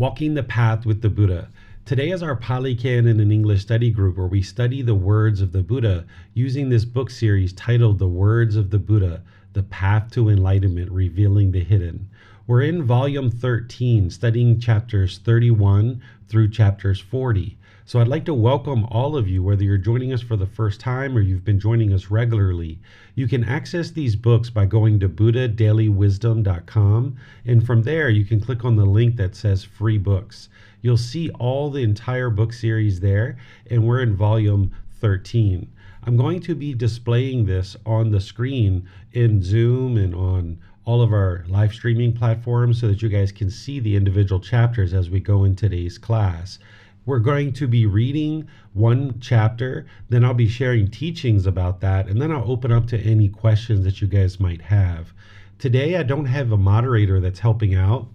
Walking the Path with the Buddha. Today is our Pali Canon and English study group where we study the words of the Buddha using this book series titled The Words of the Buddha The Path to Enlightenment Revealing the Hidden. We're in volume 13, studying chapters 31 through chapters 40. So I'd like to welcome all of you, whether you're joining us for the first time or you've been joining us regularly. You can access these books by going to buddhadailywisdom.com, and from there you can click on the link that says free books. You'll see all the entire book series there, and we're in volume 13. I'm going to be displaying this on the screen in Zoom and on all of our live streaming platforms so that you guys can see the individual chapters as we go in today's class. We're going to be reading one chapter, then I'll be sharing teachings about that, and then I'll open up to any questions that you guys might have. Today, I don't have a moderator that's helping out.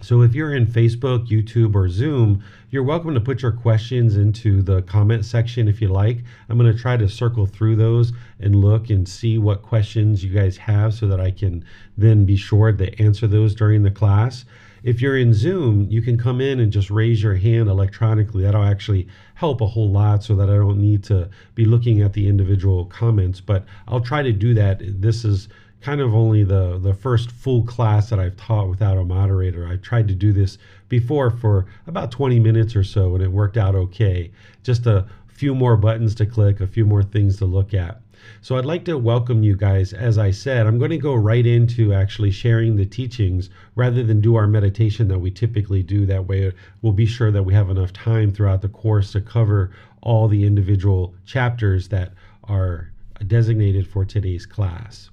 So if you're in Facebook, YouTube, or Zoom, you're welcome to put your questions into the comment section if you like. I'm going to try to circle through those and look and see what questions you guys have so that I can then be sure to answer those during the class. If you're in Zoom, you can come in and just raise your hand electronically. That'll actually help a whole lot so that I don't need to be looking at the individual comments. But I'll try to do that. This is kind of only the, the first full class that I've taught without a moderator. I tried to do this before for about 20 minutes or so, and it worked out okay. Just a few more buttons to click, a few more things to look at. So I'd like to welcome you guys. As I said, I'm going to go right into actually sharing the teachings rather than do our meditation that we typically do. That way, we'll be sure that we have enough time throughout the course to cover all the individual chapters that are designated for today's class.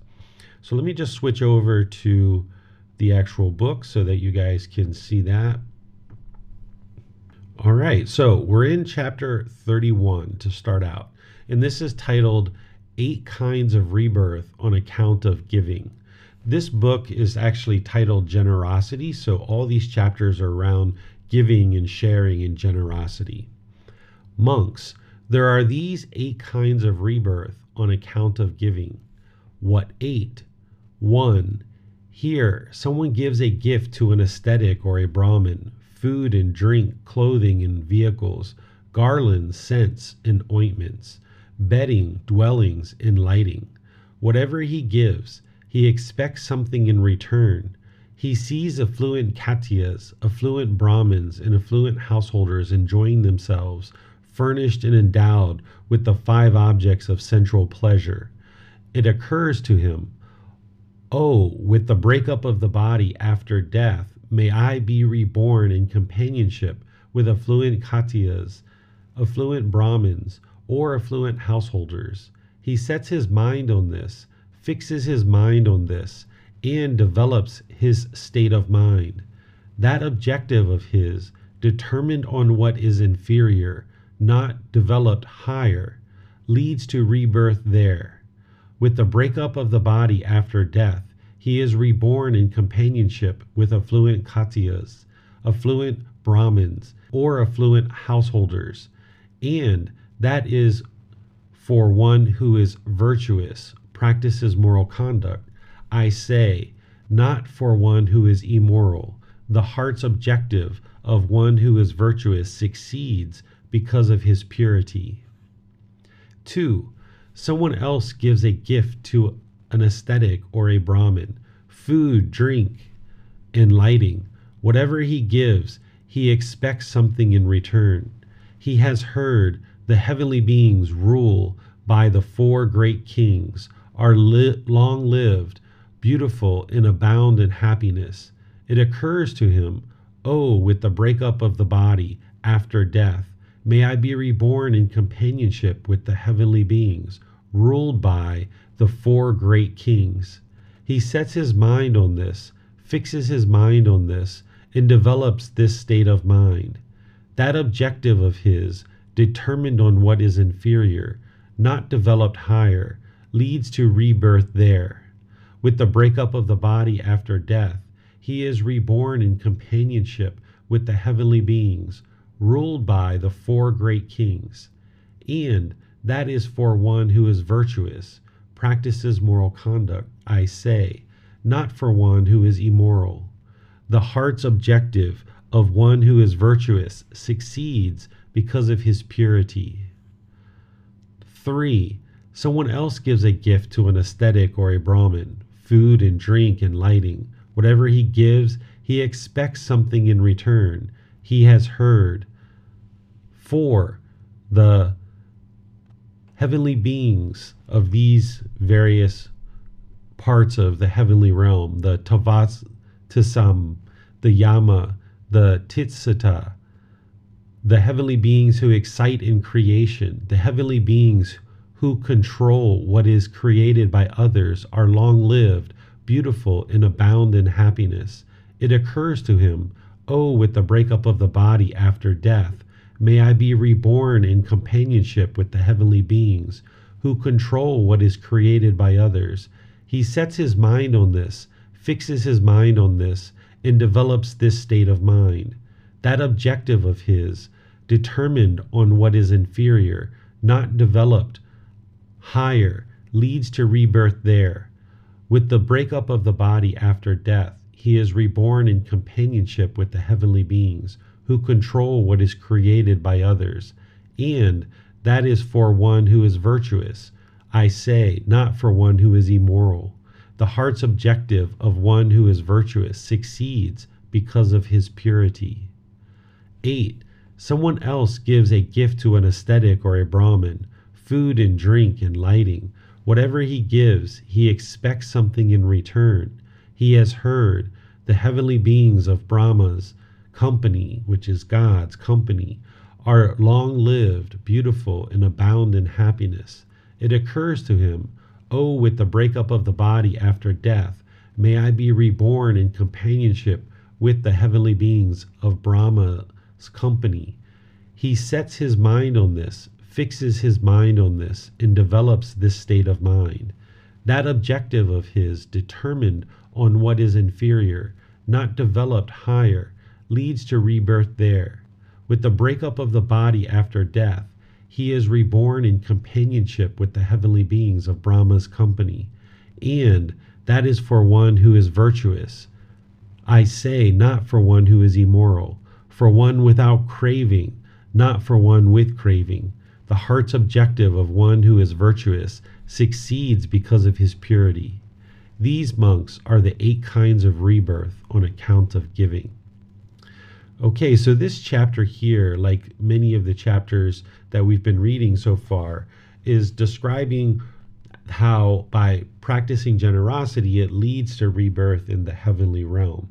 So let me just switch over to the actual book so that you guys can see that. All right, so we're in chapter 31 to start out, and this is titled Eight Kinds of Rebirth on Account of Giving. This book is actually titled Generosity, so all these chapters are around giving and sharing and generosity. Monks, there are these eight kinds of rebirth on account of giving. What eight? One, here, someone gives a gift to an ascetic or a Brahmin food and drink, clothing and vehicles, garlands, scents, and ointments bedding, dwellings, and lighting. Whatever he gives, he expects something in return. He sees affluent Khattiyas, affluent Brahmins, and affluent householders enjoying themselves, furnished and endowed with the five objects of sensual pleasure. It occurs to him, Oh, with the breakup of the body after death, may I be reborn in companionship with affluent Khattiyas, affluent Brahmins, or affluent householders. He sets his mind on this, fixes his mind on this, and develops his state of mind. That objective of his, determined on what is inferior, not developed higher, leads to rebirth there. With the breakup of the body after death, he is reborn in companionship with affluent Khattiyas, affluent Brahmins, or affluent householders, and that is for one who is virtuous, practices moral conduct. I say, not for one who is immoral. The heart's objective of one who is virtuous succeeds because of his purity. 2. Someone else gives a gift to an ascetic or a Brahmin food, drink, and lighting. Whatever he gives, he expects something in return. He has heard the heavenly beings rule by the four great kings, are li- long lived, beautiful, and abound in happiness. It occurs to him, Oh, with the breakup of the body after death, may I be reborn in companionship with the heavenly beings, ruled by the four great kings. He sets his mind on this, fixes his mind on this, and develops this state of mind. That objective of his, determined on what is inferior, not developed higher, leads to rebirth there. With the breakup of the body after death, he is reborn in companionship with the heavenly beings, ruled by the four great kings. And that is for one who is virtuous, practices moral conduct, I say, not for one who is immoral. The heart's objective of one who is virtuous succeeds because of his purity. 3. Someone else gives a gift to an ascetic or a Brahmin food and drink and lighting. Whatever he gives, he expects something in return. He has heard. 4. The heavenly beings of these various parts of the heavenly realm, the Tavatimsa, the Yama, the Tusita, the heavenly beings who excite in creation, the heavenly beings who control what is created by others are long lived, beautiful, and abound in happiness. It occurs to him, Oh, with the breakup of the body after death, may I be reborn in companionship with the heavenly beings who control what is created by others. He sets his mind on this, fixes his mind on this, and develops this state of mind. That objective of his, determined on what is inferior, not developed higher leads to rebirth there. With the breakup of the body after death, he is reborn in companionship with the heavenly beings who control what is created by others, and that is for one who is virtuous. I say, not for one who is immoral. The heart's objective of one who is virtuous succeeds because of his purity. 8. Someone else gives a gift to an ascetic or a Brahmin food and drink and lighting. Whatever he gives, he expects something in return. He has heard the heavenly beings of Brahma's company, which is God's company, are long lived, beautiful, and abound in happiness. It occurs to him, Oh, with the breakup of the body after death, may I be reborn in companionship with the heavenly beings of Brahma's company. He sets his mind on this, fixes his mind on this and develops this state of mind. That objective of his, determined on what is inferior, not developed higher, leads to rebirth there. With the breakup of the body after death, he is reborn in companionship with the heavenly beings of Brahma's company. And that is for one who is virtuous. I say, not for one who is immoral, for one without craving, not for one with craving the heart's objective of one who is virtuous succeeds because of his purity. These monks are the eight kinds of rebirth on account of giving. Okay, so this chapter here, like many of the chapters that we've been reading so far, is describing how by practicing generosity it leads to rebirth in the heavenly realm.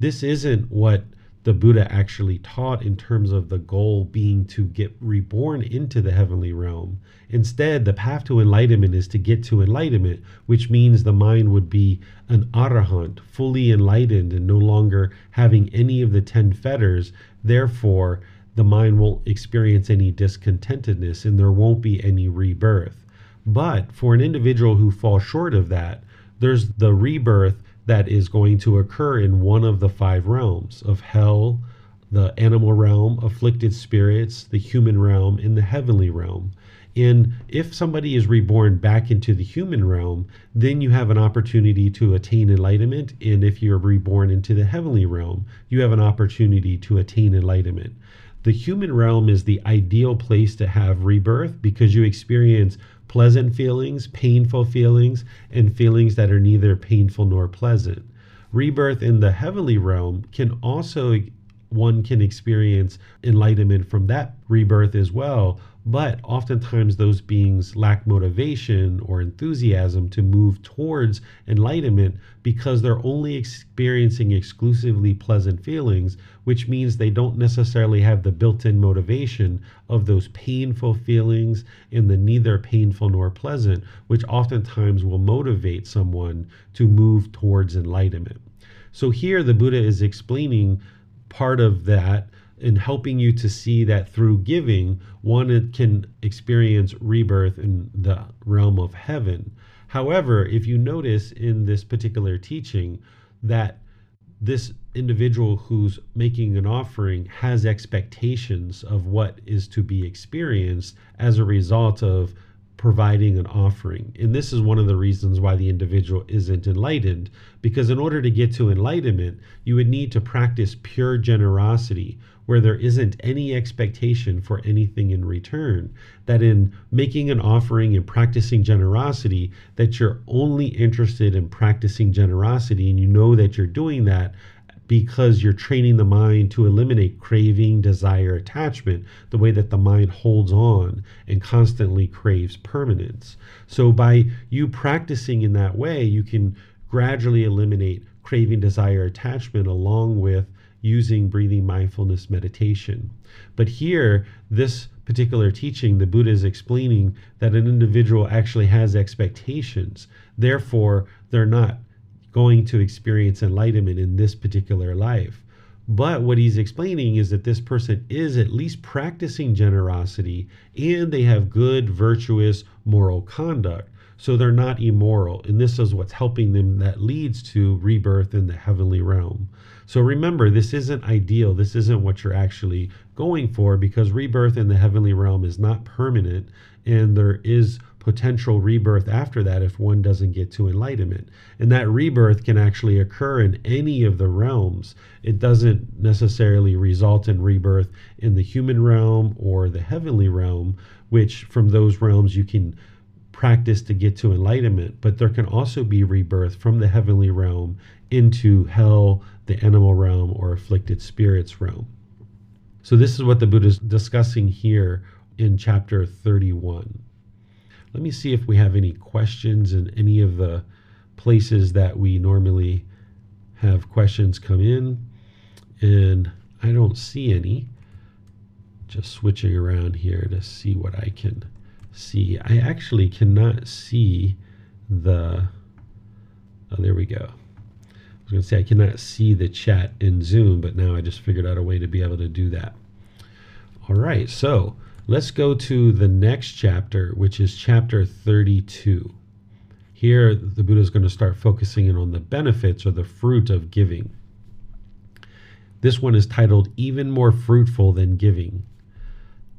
This isn't what the Buddha actually taught in terms of the goal being to get reborn into the heavenly realm. Instead, the path to enlightenment is to get to enlightenment, which means the mind would be an arahant, fully enlightened and no longer having any of the ten fetters. Therefore, the mind won't experience any discontentedness and there won't be any rebirth. But for an individual who falls short of that, there's the rebirth that is going to occur in one of the five realms of hell, the animal realm, afflicted spirits, the human realm, and the heavenly realm. And if somebody is reborn back into the human realm, then you have an opportunity to attain enlightenment. And if you're reborn into the heavenly realm, you have an opportunity to attain enlightenment. The human realm is the ideal place to have rebirth because you experience pleasant feelings, painful feelings, and feelings that are neither painful nor pleasant. Rebirth in the heavenly realm can also one can experience enlightenment from that rebirth as well. But oftentimes, those beings lack motivation or enthusiasm to move towards enlightenment because they're only experiencing exclusively pleasant feelings, which means they don't necessarily have the built in motivation of those painful feelings in the neither painful nor pleasant, which oftentimes will motivate someone to move towards enlightenment. So, here the Buddha is explaining part of that in helping you to see that through giving, one can experience rebirth in the realm of heaven. However, if you notice in this particular teaching that this individual who's making an offering has expectations of what is to be experienced as a result of providing an offering. And this is one of the reasons why the individual isn't enlightened, because in order to get to enlightenment, you would need to practice pure generosity, where there isn't any expectation for anything in return. That in making an offering and practicing generosity, that you're only interested in practicing generosity and you know that you're doing that because you're training the mind to eliminate craving, desire, attachment, the way that the mind holds on and constantly craves permanence. So, by you practicing in that way, you can gradually eliminate craving, desire, attachment along with using breathing mindfulness meditation. But here, this particular teaching, the Buddha is explaining that an individual actually has expectations. Therefore, they're not going to experience enlightenment in this particular life. But what he's explaining is that this person is at least practicing generosity and they have good, virtuous, moral conduct. So they're not immoral. And this is what's helping them that leads to rebirth in the heavenly realm. So remember, this isn't ideal. This isn't what you're actually going for because rebirth in the heavenly realm is not permanent and there is potential rebirth after that if one doesn't get to enlightenment. And that rebirth can actually occur in any of the realms. It doesn't necessarily result in rebirth in the human realm or the heavenly realm, which from those realms you can practice to get to enlightenment, but there can also be rebirth from the heavenly realm into hell, the animal realm, or afflicted spirits realm. So, this is what the Buddha is discussing here in chapter 31. Let me see if we have any questions in any of the places that we normally have questions come in. And I don't see any. Just switching around here to see what I can see. I actually cannot see the. Oh, there we go. I was going to say I cannot see the chat in Zoom, but now I just figured out a way to be able to do that. All right, so Let's go to the next chapter, which is chapter 32. Here, the Buddha is going to start focusing in on the benefits or the fruit of giving. This one is titled Even More Fruitful Than Giving.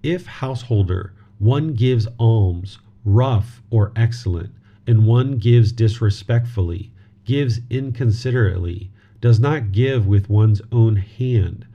If, householder, one gives alms, rough or excellent, and one gives disrespectfully, gives inconsiderately, does not give with one's own hand,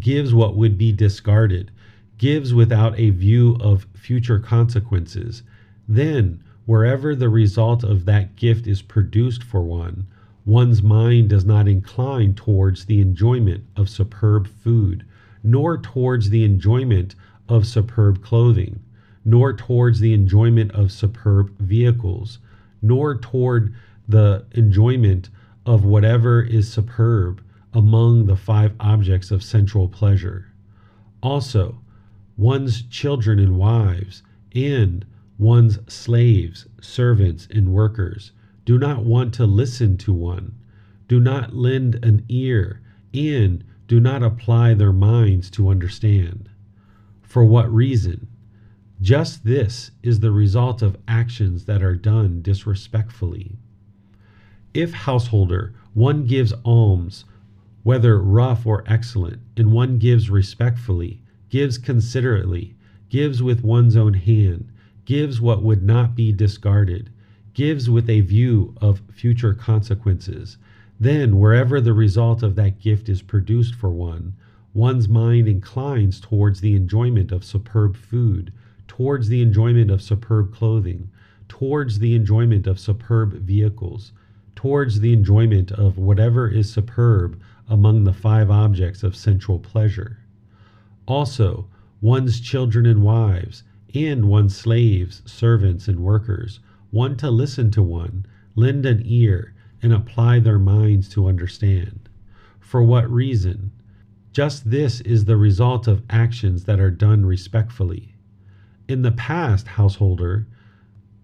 gives what would be discarded, gives without a view of future consequences, then, wherever the result of that gift is produced for one, one's mind does not incline towards the enjoyment of superb food, nor towards the enjoyment of superb clothing, nor towards the enjoyment of superb vehicles, nor toward the enjoyment of whatever is superb among the five objects of sensual pleasure. Also, one's children and wives, and one's slaves, servants, and workers do not want to listen to one, do not lend an ear, and do not apply their minds to understand. For what reason? Just this is the result of actions that are done disrespectfully. If, householder, one gives alms, whether rough or excellent, and one gives respectfully, gives considerately, gives with one's own hand, gives what would not be discarded, gives with a view of future consequences. Then, wherever the result of that gift is produced for one, one's mind inclines towards the enjoyment of superb food, towards the enjoyment of superb clothing, towards the enjoyment of superb vehicles, towards the enjoyment of whatever is superb among the five objects of sensual pleasure. Also, one's children and wives, and one's slaves, servants, and workers, one to listen to one, lend an ear, and apply their minds to understand. For what reason? Just this is the result of actions that are done respectfully. In the past, householder,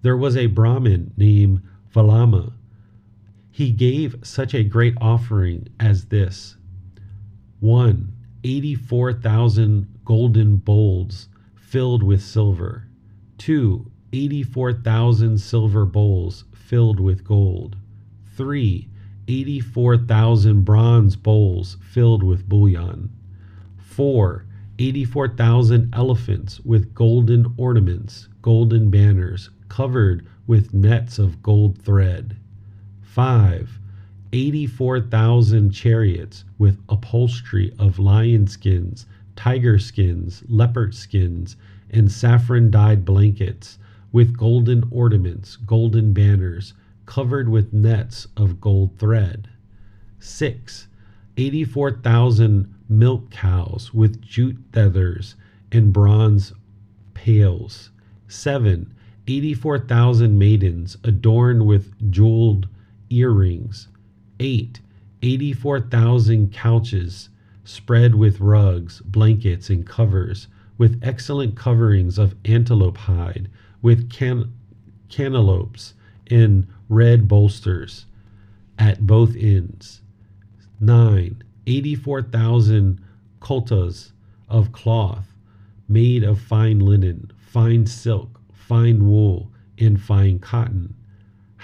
there was a Brahmin named Valama. He gave such a great offering as this 1. 84,000 golden bowls filled with silver. 2. 84,000 silver bowls filled with gold. 3. 84,000 bronze bowls filled with bullion. 4. 84,000 elephants with golden ornaments, golden banners, covered with nets of gold thread. 5. 84,000 chariots with upholstery of lion skins, tiger skins, leopard skins, and saffron dyed blankets, with golden ornaments, golden banners, covered with nets of gold thread. 6. 84,000 milk cows with jute feathers and bronze pails. 7. 84,000 maidens adorned with jeweled earrings. 8. 84,000 couches spread with rugs, blankets, and covers, with excellent coverings of antelope hide, with can- cantaloupes and red bolsters at both ends. 9. 84,000 koltas of cloth made of fine linen, fine silk, fine wool, and fine cotton.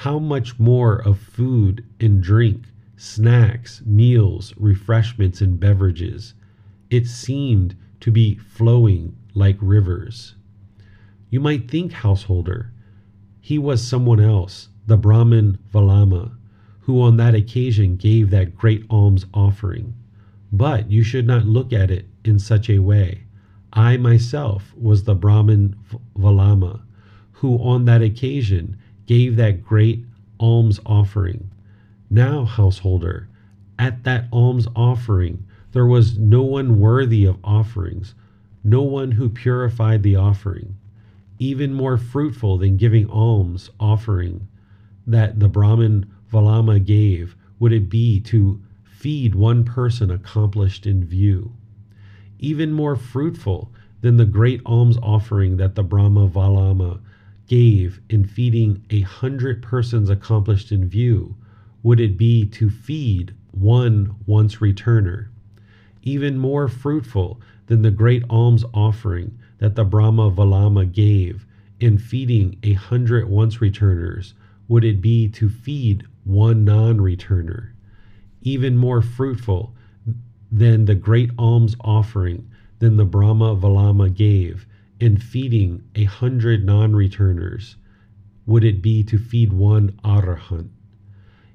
How much more of food and drink, snacks, meals, refreshments, and beverages? It seemed to be flowing like rivers. You might think, householder, he was someone else, the Brahmin Valama, who on that occasion gave that great alms offering. But you should not look at it in such a way. I myself was the Brahmin Valama, who on that occasion gave that great alms offering. Now, householder, at that alms offering, there was no one worthy of offerings, no one who purified the offering. Even more fruitful than giving alms offering that the Brahmin Valama gave would it be to feed one person accomplished in view. Even more fruitful than the great alms offering that the Brahma Valama gave in feeding a hundred persons accomplished in view would it be to feed one once returner. Even more fruitful than the great alms offering that the Brahma Valama gave in feeding a hundred once returners would it be to feed one non returner, even more fruitful than the great alms offering than the Brahma Valama gave in feeding a hundred non returners would it be to feed one arahant.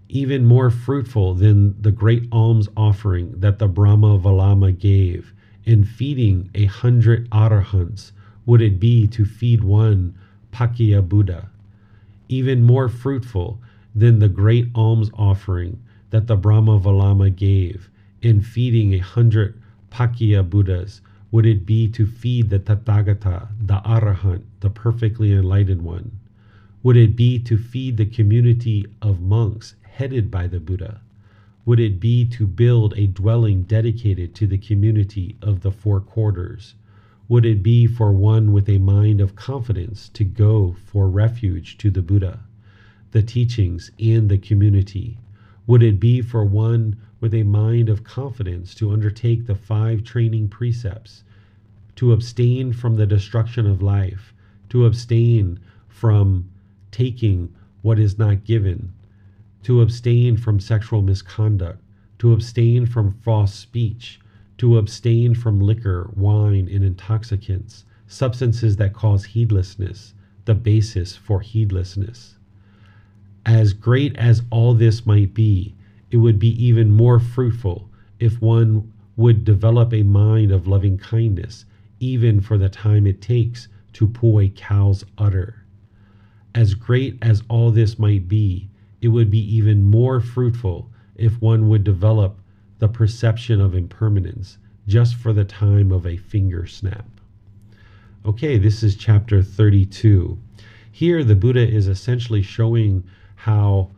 Even more fruitful than the great alms offering that the Brahma Valama gave in feeding a hundred arahants would it be to feed one Pacceka Buddha even more fruitful than the great alms offering that the Brahma Valama gave in feeding a hundred Pacceka Buddhas would it be to feed the Tathagata, the Arahant, the perfectly enlightened one? Would it be to feed the community of monks headed by the Buddha? Would it be to build a dwelling dedicated to the community of the four quarters? would it be for one with a mind of confidence to go for refuge to the Buddha, the teachings, and the community? Would it be for one with a mind of confidence to undertake the five training precepts, to abstain from the destruction of life, to abstain from taking what is not given, to abstain from sexual misconduct, to abstain from false speech, to abstain from liquor, wine, and intoxicants, substances that cause heedlessness, the basis for heedlessness. As great as all this might be, it would be even more fruitful if one would develop a mind of loving kindness, even for the time it takes to pull a cow's udder. As great as all this might be, it would be even more fruitful if one would develop the perception of impermanence just for the time of a finger snap. Okay, this is chapter 32. Here, the Buddha is essentially showing how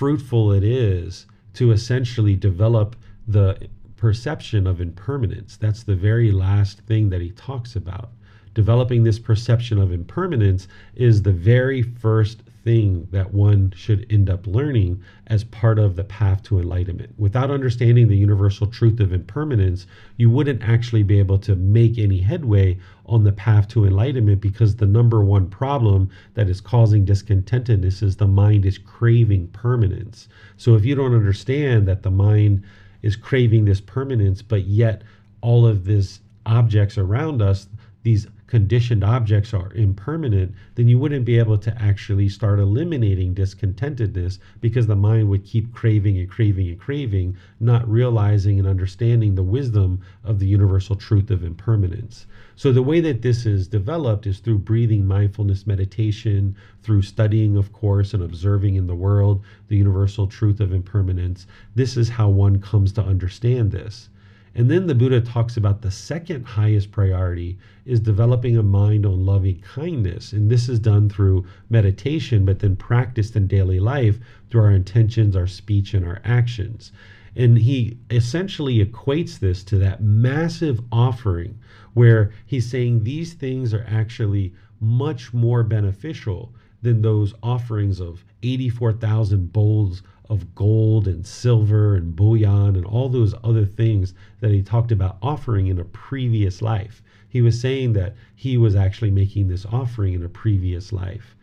fruitful it is to essentially develop the perception of impermanence. That's the very last thing that he talks about. Developing this perception of impermanence is the very first thing that one should end up learning as part of the path to enlightenment. Without understanding the universal truth of impermanence, you wouldn't actually be able to make any headway on the path to enlightenment because the number one problem that is causing discontentedness is the mind is craving permanence. So if you don't understand that the mind is craving this permanence, but yet all of these objects around us, these conditioned objects are impermanent, then you wouldn't be able to actually start eliminating discontentedness because the mind would keep craving and craving and craving, not realizing and understanding the wisdom of the universal truth of impermanence. So, the way that this is developed is through breathing mindfulness meditation, through studying, of course, and observing in the world the universal truth of impermanence. This is how one comes to understand this. And then the Buddha talks about the second highest priority is developing a mind on loving kindness. And this is done through meditation, but then practiced in daily life through our intentions, our speech, and our actions. And he essentially equates this to that massive offering where he's saying these things are actually much more beneficial than those offerings of 84,000 bowls of gold and silver and bullion and all those other things that he talked about offering in a previous life. He was saying that he was actually making this offering in a previous life.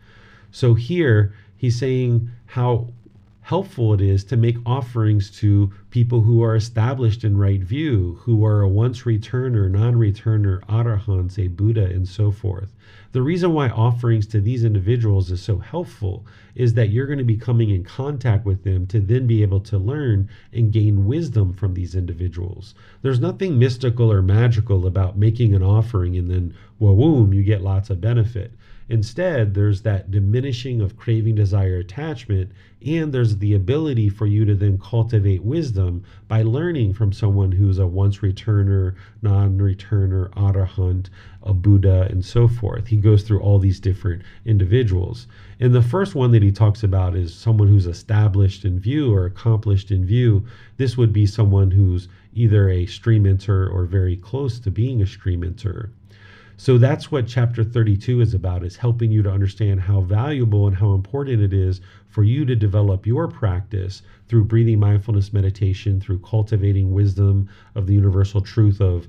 So here he's saying how helpful it is to make offerings to people who are established in right view, who are a once returner, non returner, arahants, a Buddha, and so forth. The reason why offerings to these individuals is so helpful is that you're going to be coming in contact with them to then be able to learn and gain wisdom from these individuals. There's nothing mystical or magical about making an offering and then, well, you get lots of benefit. Instead, there's that diminishing of craving, desire, attachment, and there's the ability for you to then cultivate wisdom by learning from someone who's a once returner, non returner, arahant, a Buddha, and so forth. He goes through all these different individuals. And the first one that he talks about is someone who's established in view or accomplished in view. This would be someone who's either a stream enter or very close to being a stream enter. So that's what chapter 32 is about is helping you to understand how valuable and how important it is for you to develop your practice through breathing mindfulness meditation, through cultivating wisdom of the universal truth of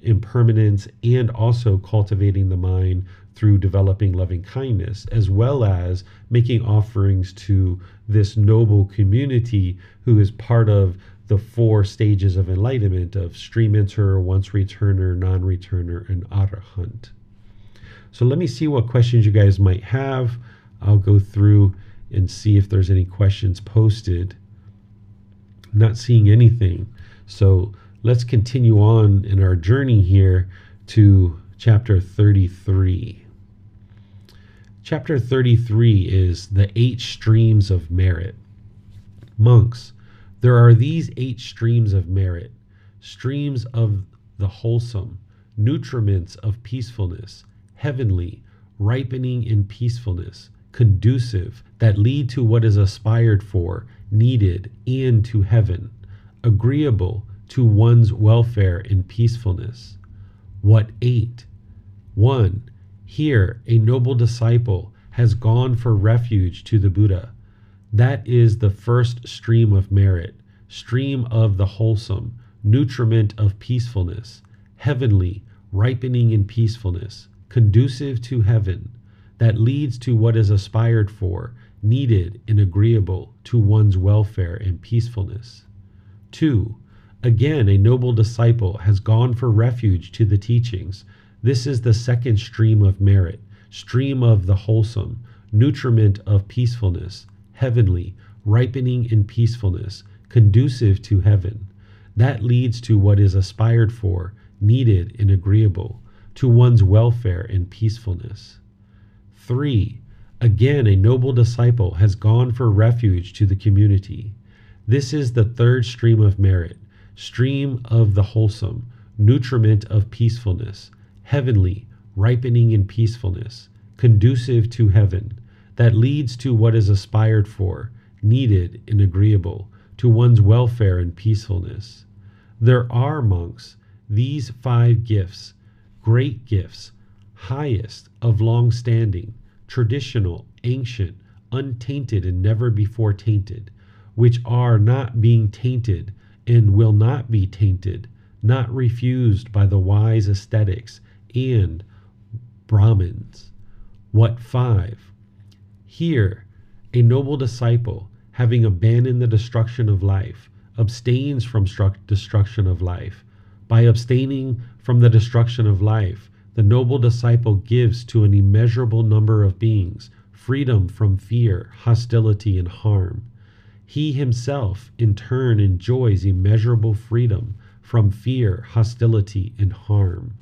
impermanence and also cultivating the mind through developing loving kindness, as well as making offerings to this noble community who is part of the four stages of enlightenment of stream enter, once returner, non returner, and arahant. So let me see what questions you guys might have. I'll go through and see if there's any questions posted. Not seeing anything. So let's continue on in our journey here to chapter 33. Chapter 33 is the eight streams of merit. Monks, there are these eight streams of merit, streams of the wholesome, nutriments of peacefulness, heavenly, ripening in peacefulness, conducive, that lead to what is aspired for, needed, and to heaven, agreeable to one's welfare in peacefulness. What eight? One, here a noble disciple has gone for refuge to the Buddha that is the first stream of merit, stream of the wholesome, nutriment of peacefulness, heavenly, ripening in peacefulness, conducive to heaven, that leads to what is aspired for, needed and agreeable to one's welfare and peacefulness. 2. Again, a noble disciple has gone for refuge to the teachings. This is the second stream of merit, stream of the wholesome, nutriment of peacefulness, heavenly, ripening in peacefulness, conducive to heaven. That leads to what is aspired for, needed, and agreeable, to one's welfare and peacefulness. 3. Again, a noble disciple has gone for refuge to the community. This is the third stream of merit, stream of the wholesome, nutriment of peacefulness, heavenly, ripening in peacefulness, conducive to heaven, that leads to what is aspired for, needed and agreeable, to one's welfare and peacefulness. There are, monks, these five gifts, great gifts, highest of long standing, traditional, ancient, untainted, and never before tainted, which are not being tainted and will not be tainted, not refused by the wise ascetics and Brahmins. What five? Here, a noble disciple, having abandoned the destruction of life, abstains from destruction of life. By abstaining from the destruction of life, the noble disciple gives to an immeasurable number of beings freedom from fear, hostility, and harm. He himself, in turn, enjoys immeasurable freedom from fear, hostility, and harm.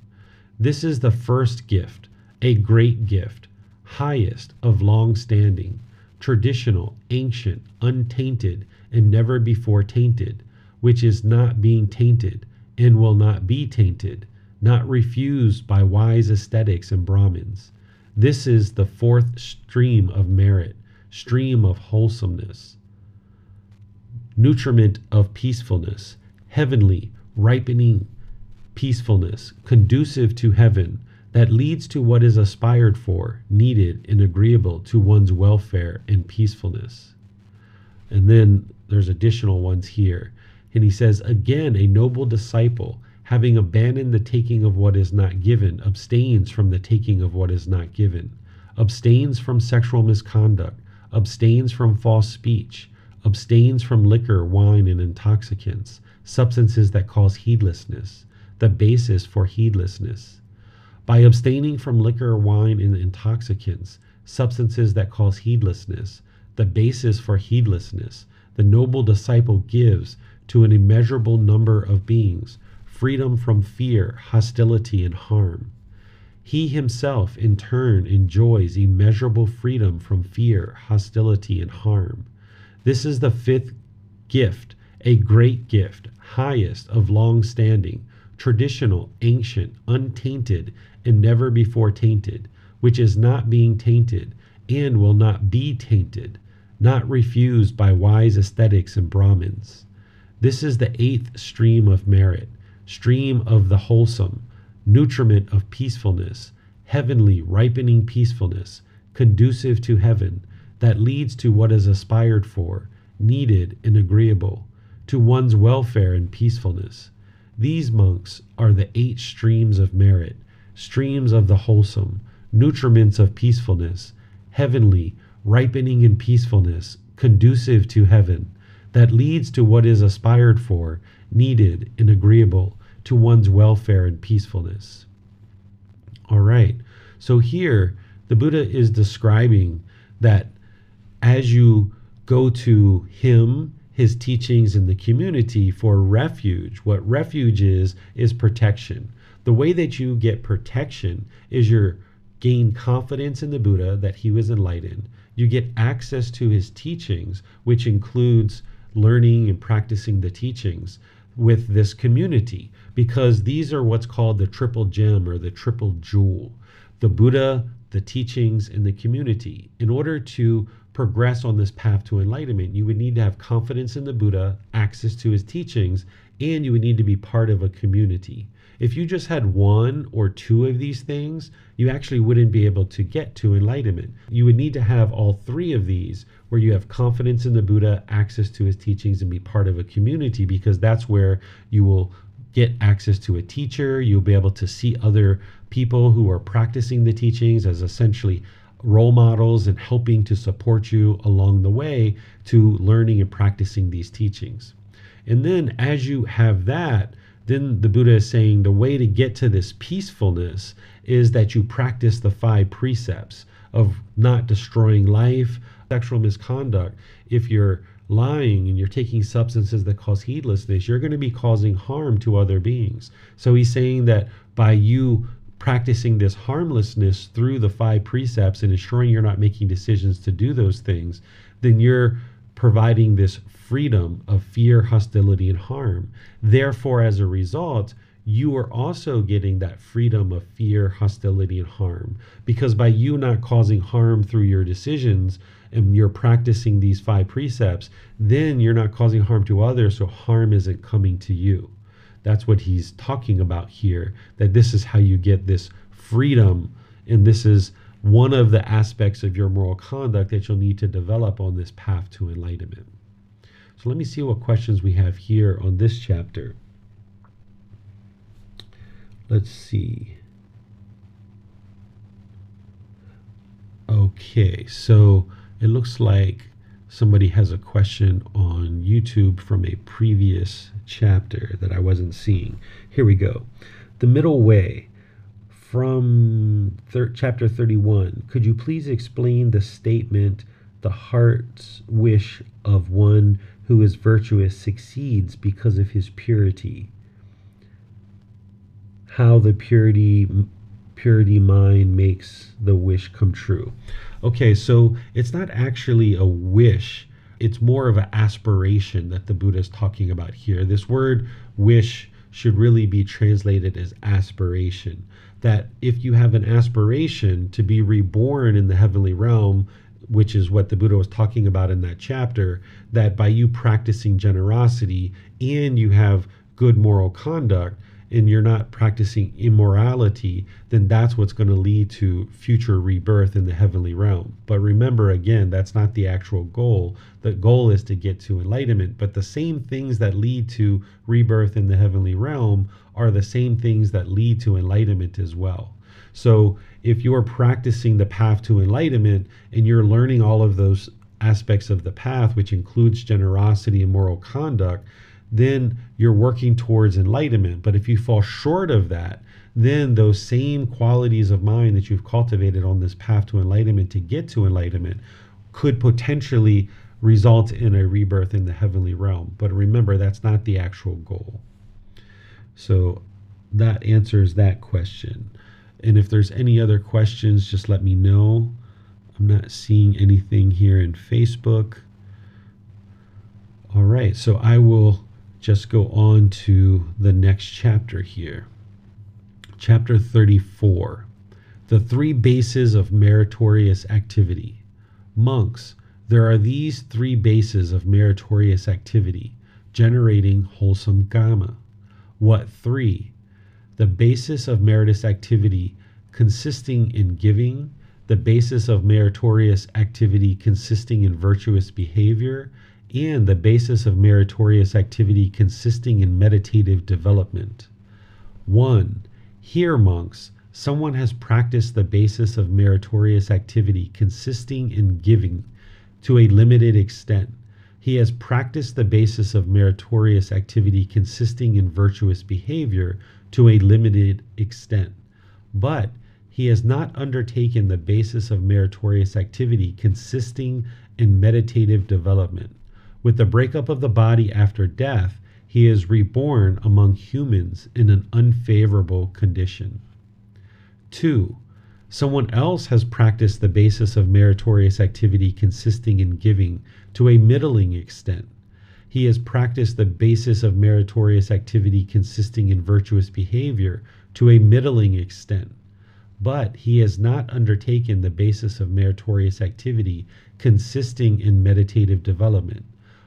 This is the first gift, a great gift, highest of long standing, traditional, ancient, untainted, and never before tainted, which is not being tainted and will not be tainted not refused by wise ascetics and Brahmins. This is the fourth stream of merit, stream of wholesomeness, nutriment of peacefulness, heavenly, ripening peacefulness, conducive to heaven, that leads to what is aspired for, needed, and agreeable to one's welfare and peacefulness. And then there's additional ones here. And he says, again, a noble disciple having abandoned the taking of what is not given, abstains from the taking of what is not given, abstains from sexual misconduct, abstains from false speech, abstains from liquor, wine, and intoxicants, substances that cause heedlessness, the basis for heedlessness. By abstaining from liquor, wine, and intoxicants, substances that cause heedlessness, the basis for heedlessness, the noble disciple gives to an immeasurable number of beings freedom from fear, hostility, and harm. He himself, in turn, enjoys immeasurable freedom from fear, hostility, and harm. This is the fifth gift, a great gift, highest of long standing, traditional, ancient, untainted, and never before tainted, which is not being tainted and will not be tainted, not refused by wise ascetics and Brahmins. This is the eighth stream of merit, stream of the wholesome, nutriment of peacefulness, heavenly, ripening peacefulness, conducive to heaven, that leads to what is aspired for, needed, and agreeable, to one's welfare and peacefulness. These monks are the eight streams of merit, streams of the wholesome, nutriments of peacefulness, heavenly, ripening in peacefulness, conducive to heaven, that leads to what is aspired for, needed, and agreeable to one's welfare and peacefulness. All right, so here the Buddha is describing that as you go to him, his teachings, in the community for refuge, what refuge is, is protection. The way that you get protection is you gain confidence in the Buddha that he was enlightened. You get access to his teachings, which includes learning and practicing the teachings with this community because these are what's called the triple gem or the triple jewel the Buddha, the teachings, and the community. In order to progress on this path to enlightenment, you would need to have confidence in the Buddha, access to his teachings, and you would need to be part of a community. If you just had one or two of these things, you actually wouldn't be able to get to enlightenment. You would need to have all three of these where you have confidence in the Buddha, access to his teachings, and be part of a community because that's where you will get access to a teacher. You'll be able to see other people who are practicing the teachings as essentially role models and helping to support you along the way to learning and practicing these teachings. And then as you have that, then the Buddha is saying the way to get to this peacefulness is that you practice the five precepts of not destroying life, sexual misconduct. If you're lying and you're taking substances that cause heedlessness, you're going to be causing harm to other beings. So he's saying that by you practicing this harmlessness through the five precepts and ensuring you're not making decisions to do those things, then you're providing this freedom of fear, hostility, and harm. Therefore, as a result, you are also getting that freedom of fear, hostility, and harm. Because by you not causing harm through your decisions and you're practicing these five precepts, then you're not causing harm to others, so harm isn't coming to you. That's what he's talking about here, that this is how you get this freedom, and this is one of the aspects of your moral conduct that you'll need to develop on this path to enlightenment. So let me see what questions we have here on this chapter. Let's see. Okay, so it looks like somebody has a question on YouTube from a previous chapter that I wasn't seeing. Here we go. The middle way from thir- chapter 31. Could you please explain the statement, the heart's wish of one who is virtuous succeeds because of his purity? how the purity purity mind makes the wish come true. Okay, so it's not actually a wish, it's more of an aspiration that the Buddha is talking about here. This word wish should really be translated as aspiration. That if you have an aspiration to be reborn in the heavenly realm, which is what the Buddha was talking about in that chapter, that by you practicing generosity and you have good moral conduct, and you're not practicing immorality, then that's what's going to lead to future rebirth in the heavenly realm. But remember, again, that's not the actual goal. The goal is to get to enlightenment. But the same things that lead to rebirth in the heavenly realm are the same things that lead to enlightenment as well. So if you're practicing the path to enlightenment and you're learning all of those aspects of the path, which includes generosity and moral conduct, then you're working towards enlightenment. But if you fall short of that, then those same qualities of mind that you've cultivated on this path to enlightenment to get to enlightenment could potentially result in a rebirth in the heavenly realm. But remember, that's not the actual goal. So that answers that question. And if there's any other questions, just let me know. I'm not seeing anything here in Facebook. All right, so I will just go on to the next chapter here. Chapter 34 The Three Bases of Meritorious Activity. Monks, there are these three bases of meritorious activity, generating wholesome karma. What three? The basis of meritorious activity consisting in giving, the basis of meritorious activity consisting in virtuous behavior, and the basis of meritorious activity consisting in meditative development. 1. Here, monks, someone has practiced the basis of meritorious activity consisting in giving to a limited extent. He has practiced the basis of meritorious activity consisting in virtuous behavior to a limited extent. But he has not undertaken the basis of meritorious activity consisting in meditative development. With the breakup of the body after death, he is reborn among humans in an unfavorable condition. 2. Someone else has practiced the basis of meritorious activity consisting in giving to a middling extent. He has practiced the basis of meritorious activity consisting in virtuous behavior to a middling extent. But he has not undertaken the basis of meritorious activity consisting in meditative development.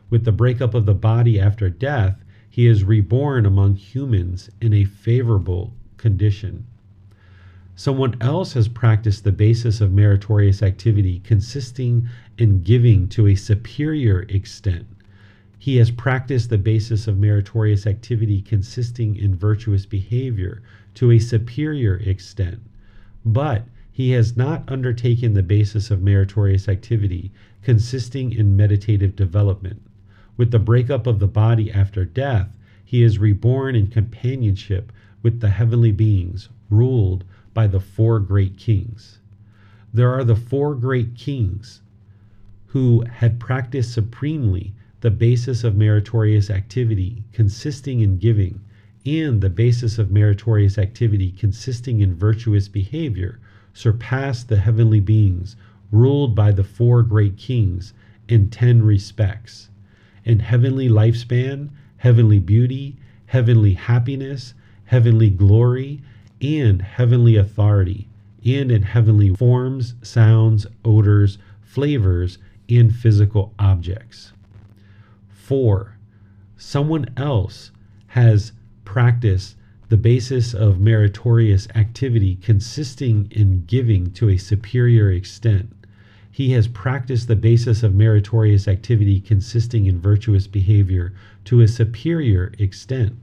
With the breakup of the body after death, he is reborn among humans in a favorable condition. Someone else has practiced the basis of meritorious activity consisting in giving to a superior extent. He has practiced the basis of meritorious activity consisting in virtuous behavior to a superior extent. But he has not undertaken the basis of meritorious activity consisting in meditative development. With the breakup of the body after death, he is reborn in companionship with the heavenly beings, ruled by the four great kings. There are the four great kings who had practiced supremely the basis of meritorious activity consisting in giving, and the basis of meritorious activity consisting in virtuous behavior, surpassed the heavenly beings, ruled by the four great kings, in 10 respects in heavenly lifespan, heavenly beauty, heavenly happiness, heavenly glory, and heavenly authority, and in heavenly forms, sounds, odors, flavors, and physical objects. 4. Someone else has practiced the basis of meritorious activity consisting in giving to a superior extent. He has practiced the basis of meritorious activity consisting in virtuous behavior to a superior extent.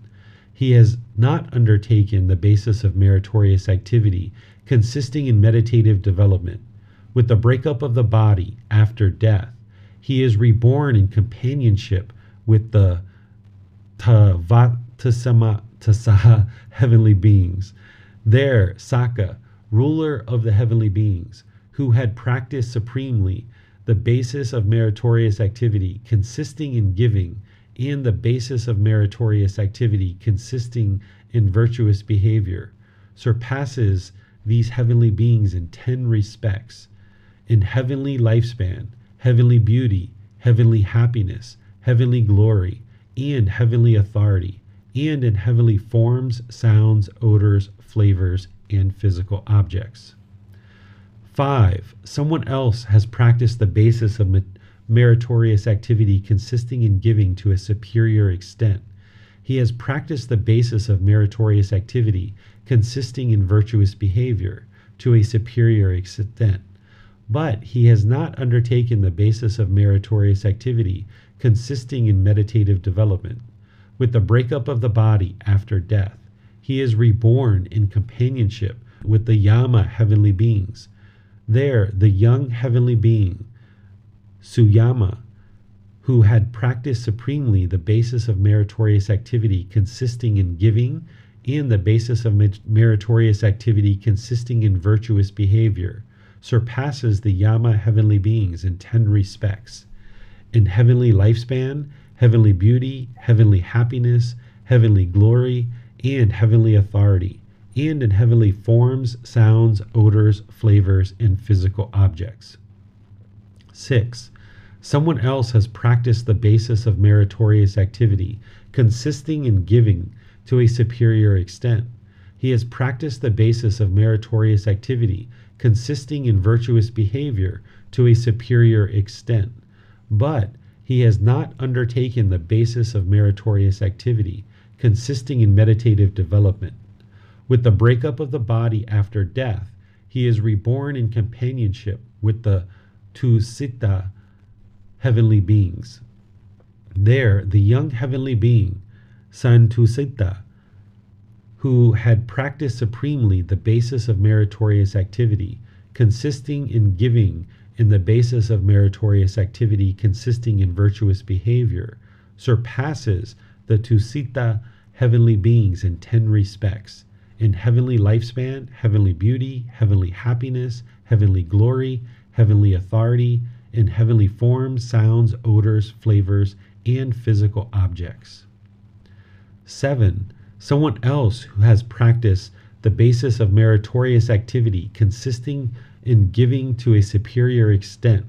He has not undertaken the basis of meritorious activity consisting in meditative development. With the breakup of the body after death, he is reborn in companionship with the Tavatimsa Tasaha heavenly beings. There, Sakka, ruler of the heavenly beings, who had practiced supremely the basis of meritorious activity consisting in giving, and the basis of meritorious activity consisting in virtuous behavior, surpasses these heavenly beings in ten respects in heavenly lifespan, heavenly beauty, heavenly happiness, heavenly glory, and heavenly authority and in heavenly forms, sounds, odors, flavors, and physical objects. 5. Someone else has practiced the basis of meritorious activity consisting in giving to a superior extent. He has practiced the basis of meritorious activity consisting in virtuous behavior to a superior extent. But he has not undertaken the basis of meritorious activity consisting in meditative development. With the breakup of the body after death, he is reborn in companionship with the Yama heavenly beings. There, the young heavenly being, Suyama, who had practiced supremely the basis of meritorious activity consisting in giving and the basis of meritorious activity consisting in virtuous behavior, surpasses the Yama heavenly beings in ten respects. In heavenly lifespan, heavenly beauty, heavenly happiness, heavenly glory, and heavenly authority, and in heavenly forms, sounds, odors, flavors, and physical objects. 6. Someone else has practiced the basis of meritorious activity, consisting in giving to a superior extent. He has practiced the basis of meritorious activity, consisting in virtuous behavior to a superior extent. But he has not undertaken the basis of meritorious activity, consisting in meditative development. With the breakup of the body after death, he is reborn in companionship with the Tusita heavenly beings. There, the young heavenly being, Santusita, who had practiced supremely the basis of meritorious activity, consisting in giving in the basis of meritorious activity consisting in virtuous behavior surpasses the Tusita heavenly beings in ten respects in heavenly lifespan, heavenly beauty, heavenly happiness, heavenly glory, heavenly authority, in heavenly forms, sounds, odors, flavors, and physical objects. 7. Someone else who has practiced the basis of meritorious activity consisting in giving to a superior extent.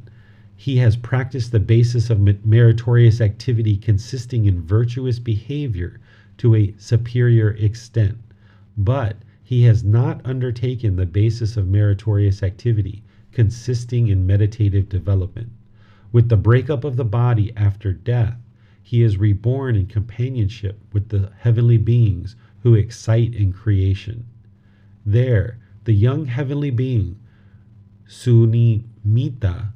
He has practiced the basis of meritorious activity consisting in virtuous behavior to a superior extent. But he has not undertaken the basis of meritorious activity consisting in meditative development. With the breakup of the body after death, he is reborn in companionship with the heavenly beings who excite in creation. There, the young heavenly being Sunimmita,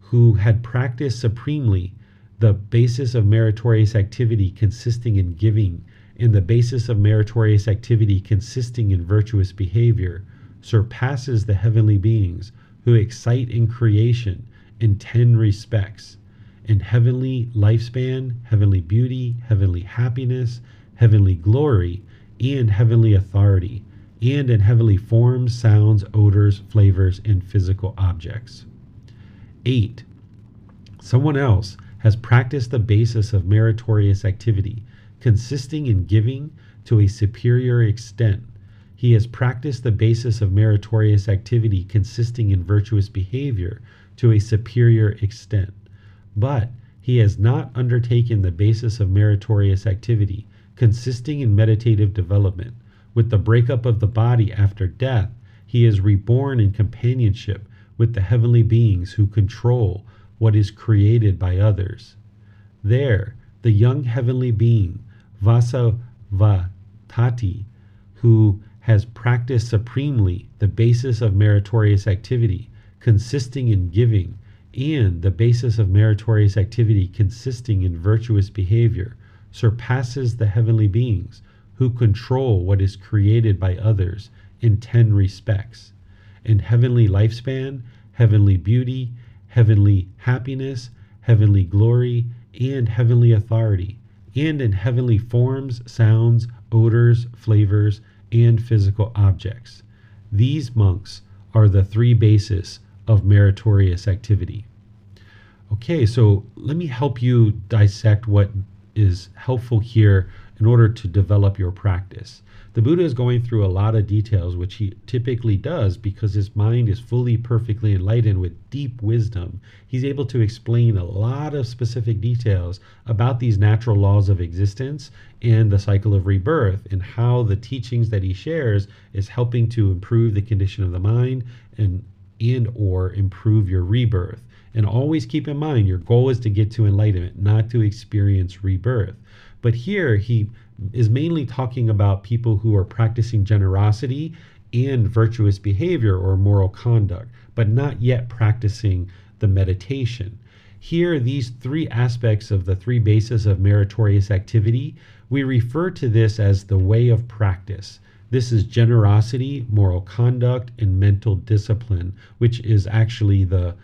who had practiced supremely the basis of meritorious activity consisting in giving and the basis of meritorious activity consisting in virtuous behavior, surpasses the heavenly beings who excite in creation in ten respects in heavenly lifespan, heavenly beauty, heavenly happiness, heavenly glory, and heavenly authority and in heavenly forms, sounds, odors, flavors, and physical objects. 8. Someone else has practiced the basis of meritorious activity, consisting in giving to a superior extent. He has practiced the basis of meritorious activity, consisting in virtuous behavior to a superior extent. But he has not undertaken the basis of meritorious activity, consisting in meditative development. With the breakup of the body after death, he is reborn in companionship with the heavenly beings who control what is created by others. There, the young heavenly being, Vasavatti, who has practiced supremely the basis of meritorious activity, consisting in giving, and the basis of meritorious activity consisting in virtuous behavior, surpasses the heavenly beings who control what is created by others in ten respects in heavenly lifespan, heavenly beauty, heavenly happiness, heavenly glory, and heavenly authority, and in heavenly forms, sounds, odors, flavors, and physical objects. These monks are the three bases of meritorious activity. Okay, so let me help you dissect what is helpful here in order to develop your practice. The Buddha is going through a lot of details, which he typically does because his mind is fully, perfectly enlightened with deep wisdom. He's able to explain a lot of specific details about these natural laws of existence and the cycle of rebirth and how the teachings that he shares is helping to improve the condition of the mind and and or improve your rebirth. And always keep in mind your goal is to get to enlightenment, not to experience rebirth. But here he is mainly talking about people who are practicing generosity and virtuous behavior or moral conduct, but not yet practicing the meditation. Here, these three aspects of the three bases of meritorious activity, we refer to this as the way of practice. This is generosity, moral conduct, and mental discipline, which is actually the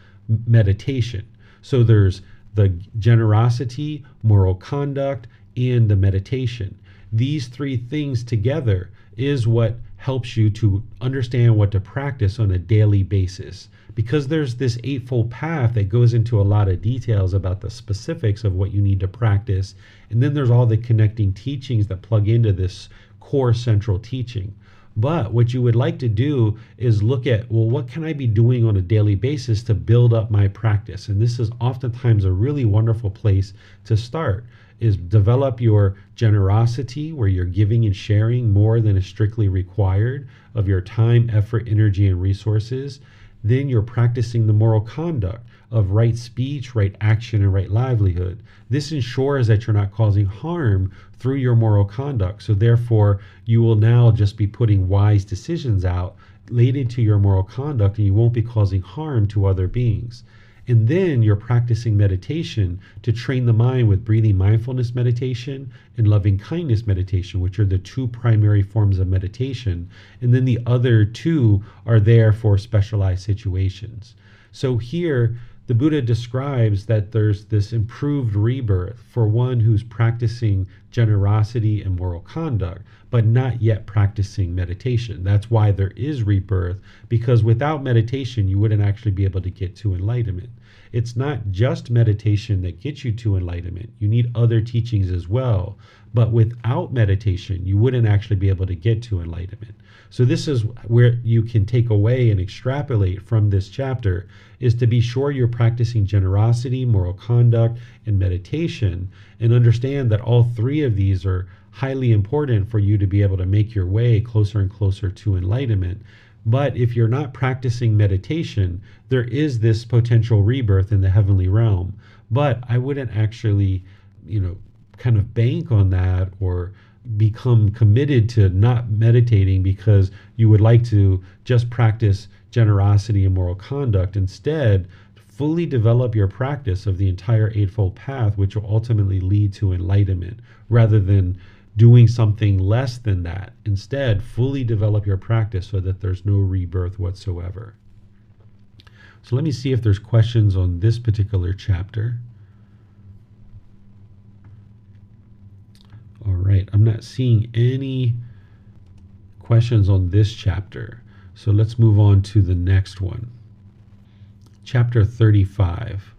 meditation. So there's the generosity, moral conduct, and the meditation. These three things together is what helps you to understand what to practice on a daily basis. Because there's this eightfold path that goes into a lot of details about the specifics of what you need to practice. And then there's all the connecting teachings that plug into this core central teaching. But what you would like to do is look at, well, what can I be doing on a daily basis to build up my practice? And this is oftentimes a really wonderful place to start is develop your generosity where you're giving and sharing more than is strictly required of your time, effort, energy, and resources. Then you're practicing the moral conduct of right speech, right action, and right livelihood. This ensures that you're not causing harm through your moral conduct. So, therefore, you will now just be putting wise decisions out related to your moral conduct and you won't be causing harm to other beings. And then you're practicing meditation to train the mind with breathing mindfulness meditation and loving kindness meditation, which are the two primary forms of meditation. And then the other two are there for specialized situations. So here, the Buddha describes that there's this improved rebirth for one who's practicing generosity and moral conduct, but not yet practicing meditation. That's why there is rebirth, because without meditation, you wouldn't actually be able to get to enlightenment. It's not just meditation that gets you to enlightenment, you need other teachings as well. But without meditation, you wouldn't actually be able to get to enlightenment. So this is where you can take away and extrapolate from this chapter is to be sure you're practicing generosity, moral conduct, and meditation and understand that all three of these are highly important for you to be able to make your way closer and closer to enlightenment. But if you're not practicing meditation, there is this potential rebirth in the heavenly realm. But I wouldn't actually, you know, kind of bank on that or become committed to not meditating because you would like to just practice generosity and moral conduct. Instead, fully develop your practice of the entire Eightfold Path, which will ultimately lead to enlightenment, rather than doing something less than that. Instead, fully develop your practice so that there's no rebirth whatsoever. So let me see if there's questions on this particular chapter. All right, I'm not seeing any questions on this chapter. So let's move on to the next one. Chapter 35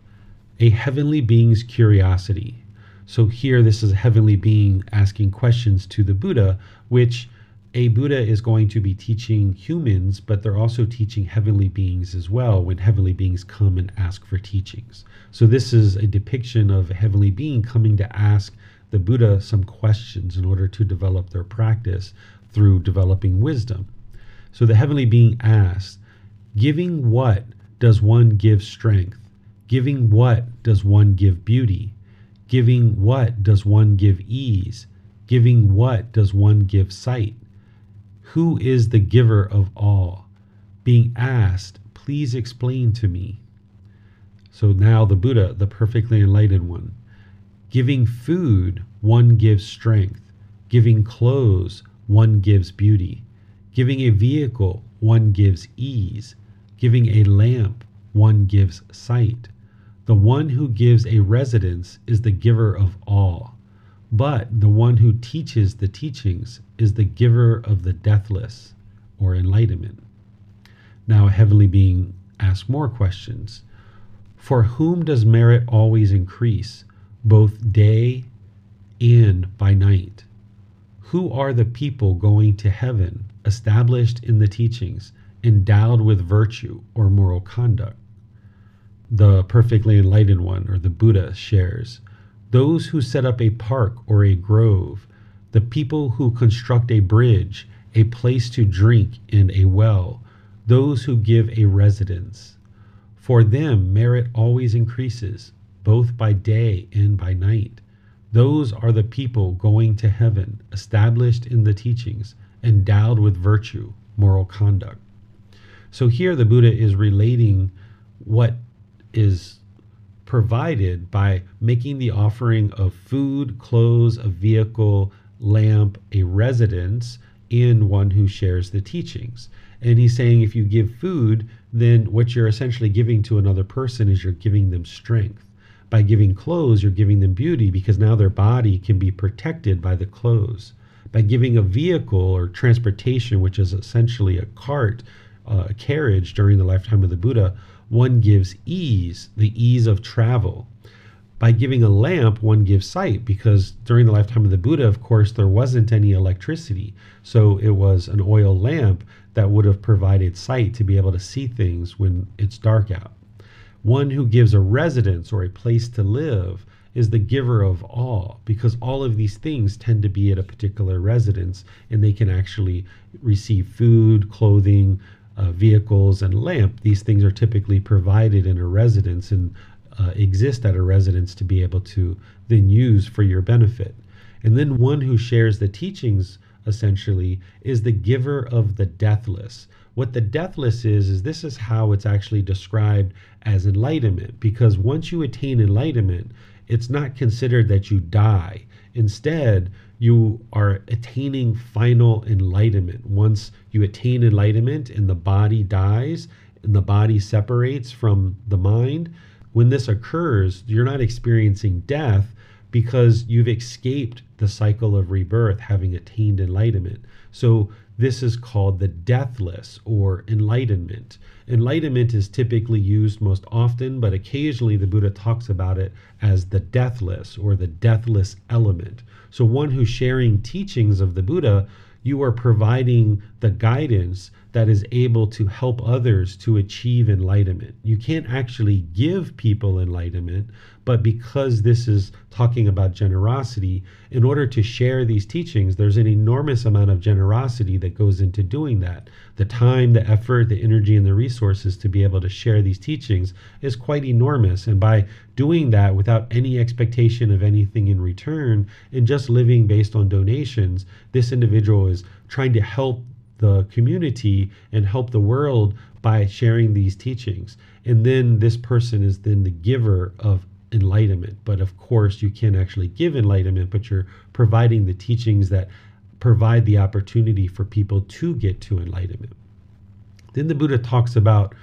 A Heavenly Being's Curiosity. So here, this is a heavenly being asking questions to the Buddha, which a Buddha is going to be teaching humans, but they're also teaching heavenly beings as well when heavenly beings come and ask for teachings. So, this is a depiction of a heavenly being coming to ask the Buddha some questions in order to develop their practice through developing wisdom. So, the heavenly being asks, Giving what does one give strength? Giving what does one give beauty? Giving what does one give ease? Giving what does one give sight? Who is the giver of all? Being asked, please explain to me. So now the Buddha, the perfectly enlightened one, giving food, one gives strength. Giving clothes, one gives beauty. Giving a vehicle, one gives ease. Giving a lamp, one gives sight. The one who gives a residence is the giver of all. But the one who teaches the teachings is the giver of the deathless or enlightenment. Now, a heavenly being asks more questions. For whom does merit always increase, both day and by night? Who are the people going to heaven, established in the teachings, endowed with virtue or moral conduct? The perfectly enlightened one, or the Buddha, shares those who set up a park or a grove, the people who construct a bridge, a place to drink, and a well, those who give a residence. For them, merit always increases, both by day and by night. Those are the people going to heaven, established in the teachings, endowed with virtue, moral conduct. So here the Buddha is relating what is provided by making the offering of food, clothes, a vehicle, lamp, a residence, in one who shares the teachings. And he's saying if you give food, then what you're essentially giving to another person is you're giving them strength. By giving clothes, you're giving them beauty because now their body can be protected by the clothes. By giving a vehicle or transportation, which is essentially a cart, uh, a carriage during the lifetime of the Buddha, one gives ease, the ease of travel. By giving a lamp, one gives sight because during the lifetime of the Buddha, of course, there wasn't any electricity. So it was an oil lamp that would have provided sight to be able to see things when it's dark out. One who gives a residence or a place to live is the giver of all because all of these things tend to be at a particular residence and they can actually receive food, clothing, uh, vehicles and lamp, these things are typically provided in a residence and uh, exist at a residence to be able to then use for your benefit. And then one who shares the teachings essentially is the giver of the deathless. What the deathless is, is this is how it's actually described as enlightenment, because once you attain enlightenment, it's not considered that you die. Instead, you are attaining final enlightenment. Once you attain enlightenment and the body dies and the body separates from the mind, when this occurs, you're not experiencing death because you've escaped the cycle of rebirth, having attained enlightenment. So, this is called the deathless or enlightenment. Enlightenment is typically used most often, but occasionally the Buddha talks about it as the deathless or the deathless element. So, one who's sharing teachings of the Buddha, you are providing the guidance that is able to help others to achieve enlightenment. You can't actually give people enlightenment, but because this is talking about generosity, in order to share these teachings, there's an enormous amount of generosity that goes into doing that. The time, the effort, the energy, and the resources to be able to share these teachings is quite enormous. And by doing that without any expectation of anything in return and just living based on donations, this individual is trying to help the community and help the world by sharing these teachings. And then this person is then the giver of enlightenment. But of course, you can't actually give enlightenment, but you're providing the teachings that provide the opportunity for people to get to enlightenment. Then the Buddha talks about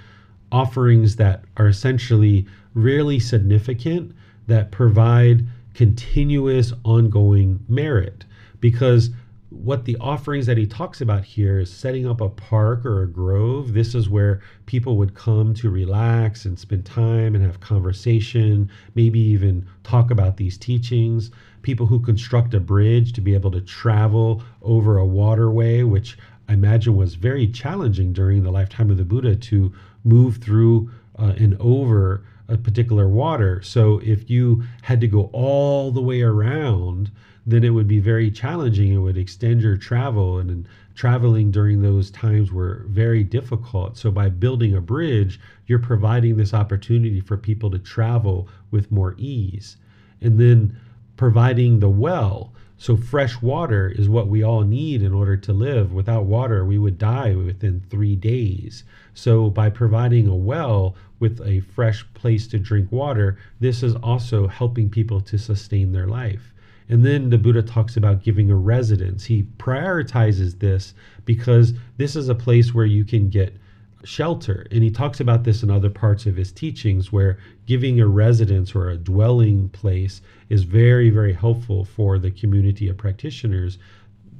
offerings that are essentially really significant, that provide continuous ongoing merit. Because what the offerings that he talks about here is setting up a park or a grove. This is where people would come to relax and spend time and have conversation, maybe even talk about these teachings. People who construct a bridge to be able to travel over a waterway, which I imagine was very challenging during the lifetime of the Buddha to move through uh, and over a particular water. So if you had to go all the way around, then it would be very challenging. It would extend your travel, and, and traveling during those times were very difficult. So, by building a bridge, you're providing this opportunity for people to travel with more ease. And then providing the well. So, fresh water is what we all need in order to live. Without water, we would die within three days. So, by providing a well with a fresh place to drink water, this is also helping people to sustain their life. And then the Buddha talks about giving a residence. He prioritizes this because this is a place where you can get shelter. And he talks about this in other parts of his teachings where giving a residence or a dwelling place is very, very helpful for the community of practitioners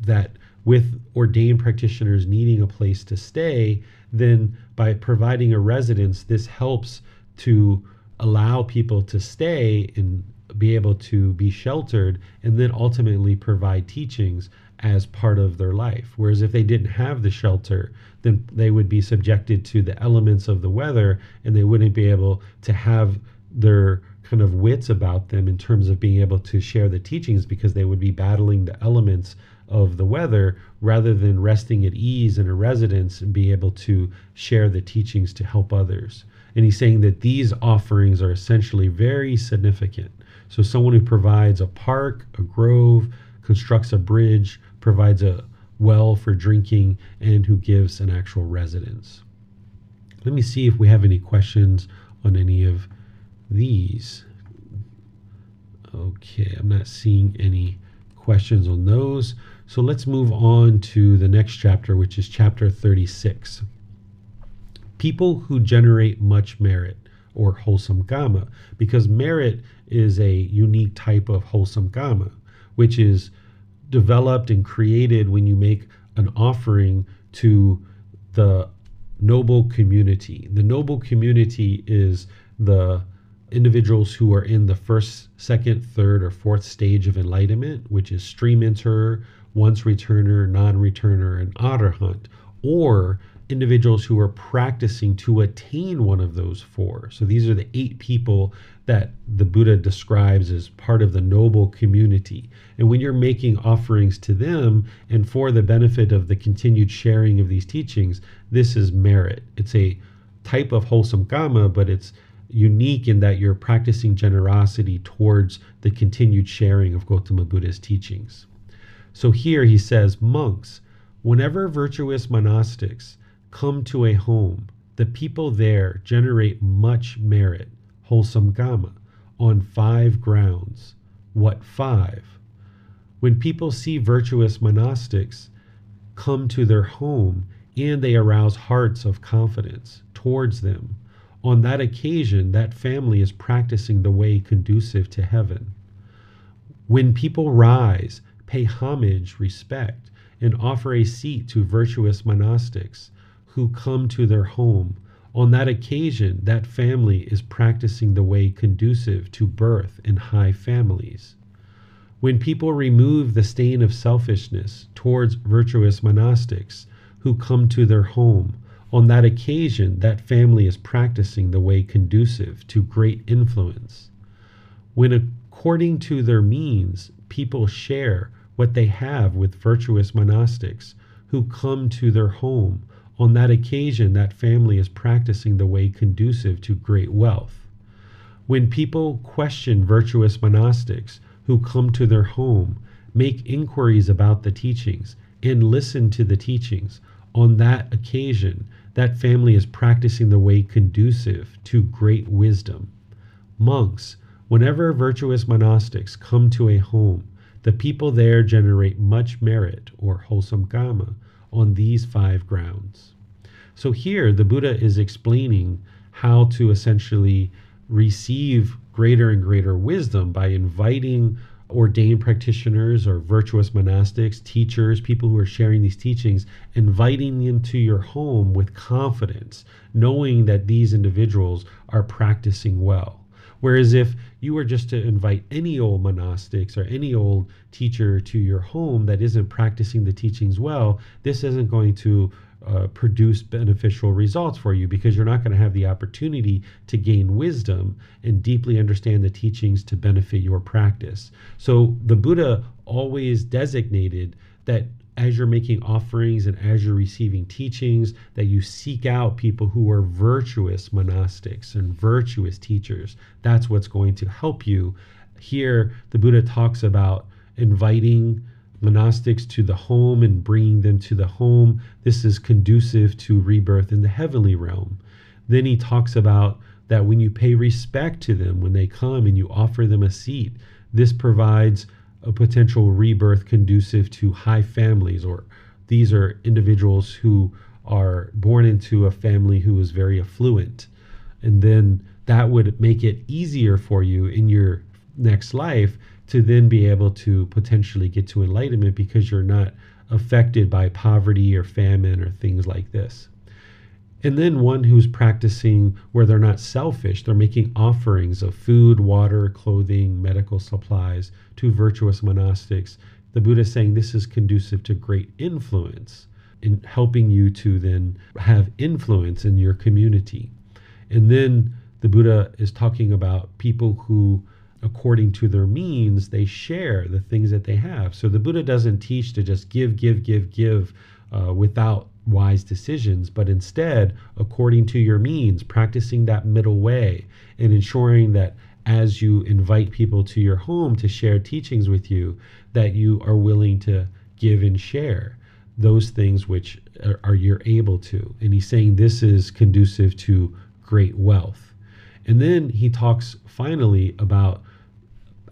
that with ordained practitioners needing a place to stay, then by providing a residence, this helps to allow people to stay in be able to be sheltered and then ultimately provide teachings as part of their life. Whereas if they didn't have the shelter, then they would be subjected to the elements of the weather and they wouldn't be able to have their kind of wits about them in terms of being able to share the teachings because they would be battling the elements of the weather rather than resting at ease in a residence and be able to share the teachings to help others. And he's saying that these offerings are essentially very significant. So, someone who provides a park, a grove, constructs a bridge, provides a well for drinking, and who gives an actual residence. Let me see if we have any questions on any of these. Okay, I'm not seeing any questions on those. So let's move on to the next chapter, which is chapter 36. People who generate much merit or wholesome karma, because merit is a unique type of wholesome karma, which is developed and created when you make an offering to the noble community. The noble community is the individuals who are in the first, second, third, or fourth stage of enlightenment, which is stream enterer, once returner, non returner, and arahant, or individuals who are practicing to attain one of those four. So these are the eight people that the Buddha describes as part of the noble community. And when you're making offerings to them and for the benefit of the continued sharing of these teachings, this is merit. It's a type of wholesome karma, but it's unique in that you're practicing generosity towards the continued sharing of Gautama Buddha's teachings. So here he says, monks, whenever virtuous monastics come to a home, the people there generate much merit, wholesome karma, on five grounds. What five? When people see virtuous monastics come to their home and they arouse hearts of confidence towards them, on that occasion, that family is practicing the way conducive to heaven. When people rise, pay homage, respect, and offer a seat to virtuous monastics, who come to their home. On that occasion, that family is practicing the way conducive to birth in high families. When people remove the stain of selfishness towards virtuous monastics who come to their home, on that occasion, that family is practicing the way conducive to great influence. When, according to their means, people share what they have with virtuous monastics who come to their home, on that occasion, that family is practicing the way conducive to great wealth. When people question virtuous monastics who come to their home, make inquiries about the teachings, and listen to the teachings, on that occasion, that family is practicing the way conducive to great wisdom. Monks, whenever virtuous monastics come to a home, the people there generate much merit or wholesome karma on these five grounds. So here, the Buddha is explaining how to essentially receive greater and greater wisdom by inviting ordained practitioners or virtuous monastics, teachers, people who are sharing these teachings, inviting them to your home with confidence, knowing that these individuals are practicing well. Whereas if you were just to invite any old monastics or any old teacher to your home that isn't practicing the teachings well, this isn't going to uh, produce beneficial results for you because you're not going to have the opportunity to gain wisdom and deeply understand the teachings to benefit your practice. So the Buddha always designated that as you're making offerings and as you're receiving teachings, that you seek out people who are virtuous monastics and virtuous teachers. That's what's going to help you. Here, the Buddha talks about inviting monastics to the home and bringing them to the home. This is conducive to rebirth in the heavenly realm. Then he talks about that when you pay respect to them, when they come and you offer them a seat, this provides a potential rebirth conducive to high families, or these are individuals who are born into a family who is very affluent. And then that would make it easier for you in your next life to then be able to potentially get to enlightenment because you're not affected by poverty or famine or things like this and then one who's practicing where they're not selfish they're making offerings of food water clothing medical supplies to virtuous monastics. The buddha is saying this is conducive to great influence in helping you to then have influence in your community. And then the buddha is talking about people who according to their means they share the things that they have. So the buddha doesn't teach to just give give give give uh, without wise decisions, but instead, according to your means, practicing that middle way and ensuring that as you invite people to your home to share teachings with you, that you are willing to give and share those things which are, are you're able to. And he's saying this is conducive to great wealth. And then he talks finally about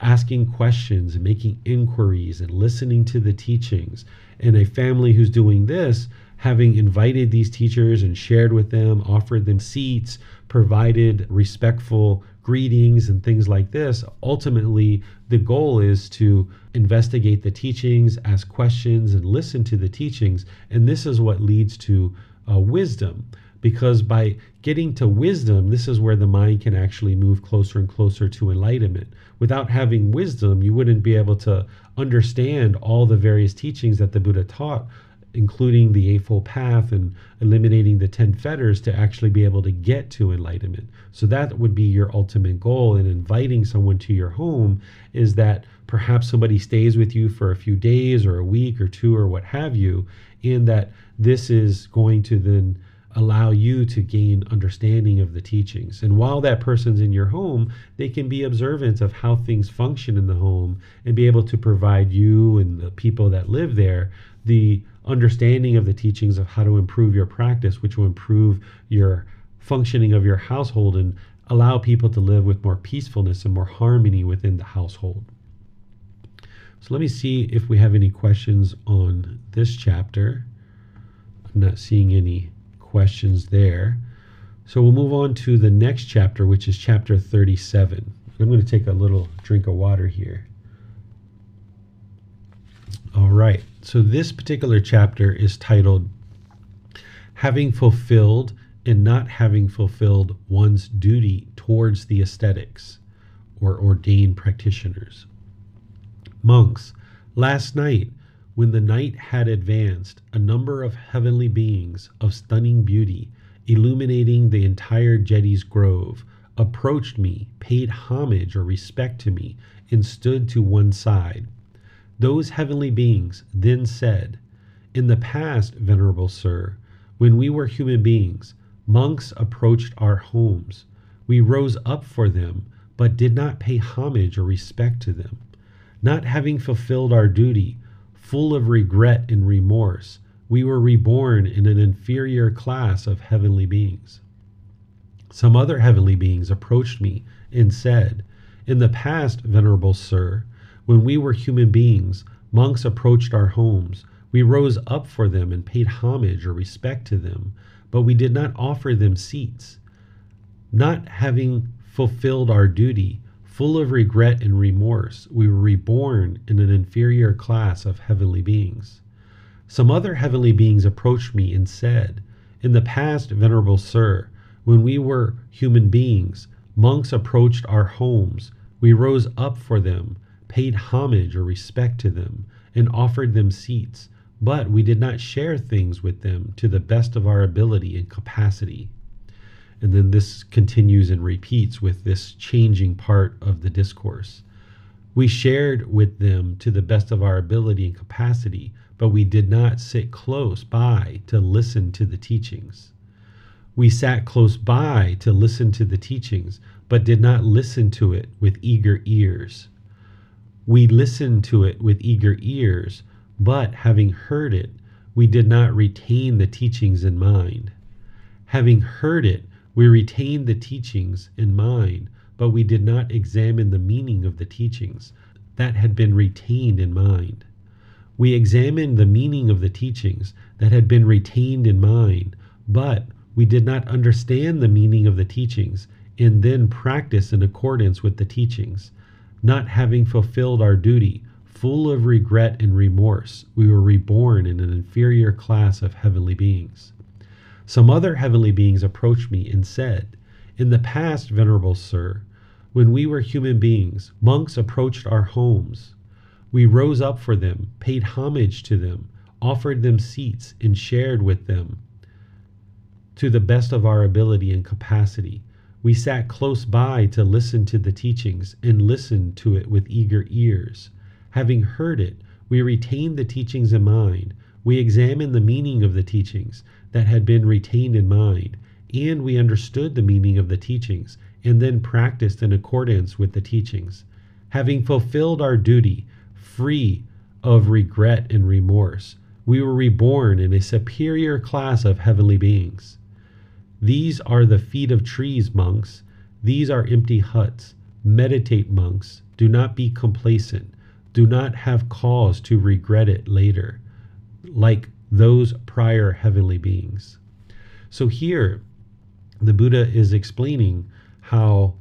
asking questions and making inquiries and listening to the teachings. And a family who's doing this having invited these teachers and shared with them, offered them seats, provided respectful greetings and things like this, ultimately the goal is to investigate the teachings, ask questions, and listen to the teachings. And this is what leads to uh, wisdom. Because by getting to wisdom, this is where the mind can actually move closer and closer to enlightenment. Without having wisdom, you wouldn't be able to understand all the various teachings that the Buddha taught including the Eightfold Path and eliminating the 10 fetters to actually be able to get to enlightenment. So that would be your ultimate goal in inviting someone to your home is that perhaps somebody stays with you for a few days or a week or two or what have you, and that this is going to then allow you to gain understanding of the teachings. And while that person's in your home, they can be observant of how things function in the home and be able to provide you and the people that live there the understanding of the teachings of how to improve your practice, which will improve your functioning of your household and allow people to live with more peacefulness and more harmony within the household. So let me see if we have any questions on this chapter. I'm not seeing any questions there. So we'll move on to the next chapter, which is chapter 37. I'm going to take a little drink of water here. All right. So this particular chapter is titled Having Fulfilled and Not Having Fulfilled One's Duty Towards the Ascetics or Ordained Practitioners. Monks, last night, when the night had advanced, a number of heavenly beings of stunning beauty, illuminating the entire Jeta's grove, approached me, paid homage or respect to me, and stood to one side. Those heavenly beings then said, In the past, Venerable Sir, when we were human beings, monks approached our homes. We rose up for them, but did not pay homage or respect to them. Not having fulfilled our duty, full of regret and remorse, we were reborn in an inferior class of heavenly beings. Some other heavenly beings approached me and said, In the past, Venerable Sir, when we were human beings, monks approached our homes. We rose up for them and paid homage or respect to them, but we did not offer them seats. Not having fulfilled our duty, full of regret and remorse, we were reborn in an inferior class of heavenly beings. Some other heavenly beings approached me and said, In the past, Venerable Sir, when we were human beings, monks approached our homes. We rose up for them, paid homage or respect to them, and offered them seats, but we did not share things with them to the best of our ability and capacity. And then this continues and repeats with this changing part of the discourse. We shared with them to the best of our ability and capacity, but we did not sit close by to listen to the teachings. We sat close by to listen to the teachings, but did not listen to it with eager ears. We listened to it with eager ears, but having heard it, we did not retain the teachings in mind. Having heard it, we retained the teachings in mind, but we did not examine the meaning of the teachings that had been retained in mind. We examined the meaning of the teachings that had been retained in mind, but we did not understand the meaning of the teachings and then practice in accordance with the teachings. Not having fulfilled our duty, full of regret and remorse, we were reborn in an inferior class of heavenly beings. Some other heavenly beings approached me and said, In the past, Venerable Sir, when we were human beings, monks approached our homes. We rose up for them, paid homage to them, offered them seats, and shared with them to the best of our ability and capacity. We sat close by to listen to the teachings and listened to it with eager ears. Having heard it, we retained the teachings in mind. We examined the meaning of the teachings that had been retained in mind, and we understood the meaning of the teachings, and then practiced in accordance with the teachings. Having fulfilled our duty, free of regret and remorse, we were reborn in a superior class of heavenly beings. These are the feet of trees, monks. These are empty huts. Meditate, monks. Do not be complacent. Do not have cause to regret it later, like those prior heavenly beings. So here, the Buddha is explaining how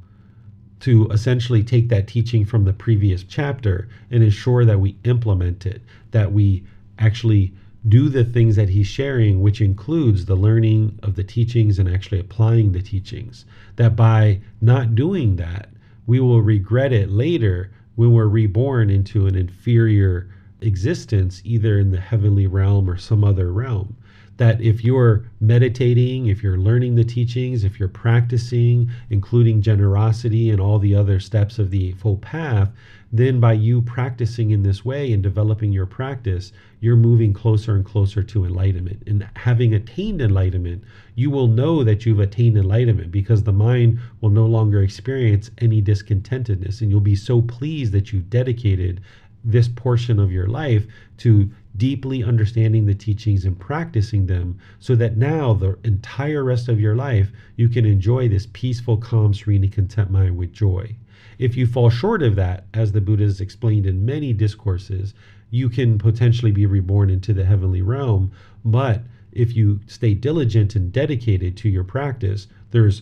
to essentially take that teaching from the previous chapter and ensure that we implement it, that we actually do the things that he's sharing, which includes the learning of the teachings and actually applying the teachings. That by not doing that, we will regret it later when we're reborn into an inferior existence, either in the heavenly realm or some other realm. That if you're meditating, if you're learning the teachings, if you're practicing, including generosity and all the other steps of the Eightfold Path, then by you practicing in this way and developing your practice, you're moving closer and closer to enlightenment. And having attained enlightenment, you will know that you've attained enlightenment because the mind will no longer experience any discontentedness. And you'll be so pleased that you've dedicated this portion of your life to deeply understanding the teachings and practicing them so that now the entire rest of your life you can enjoy this peaceful, calm, serene, and content mind with joy. If you fall short of that, as the Buddha has explained in many discourses, you can potentially be reborn into the heavenly realm. But if you stay diligent and dedicated to your practice, there's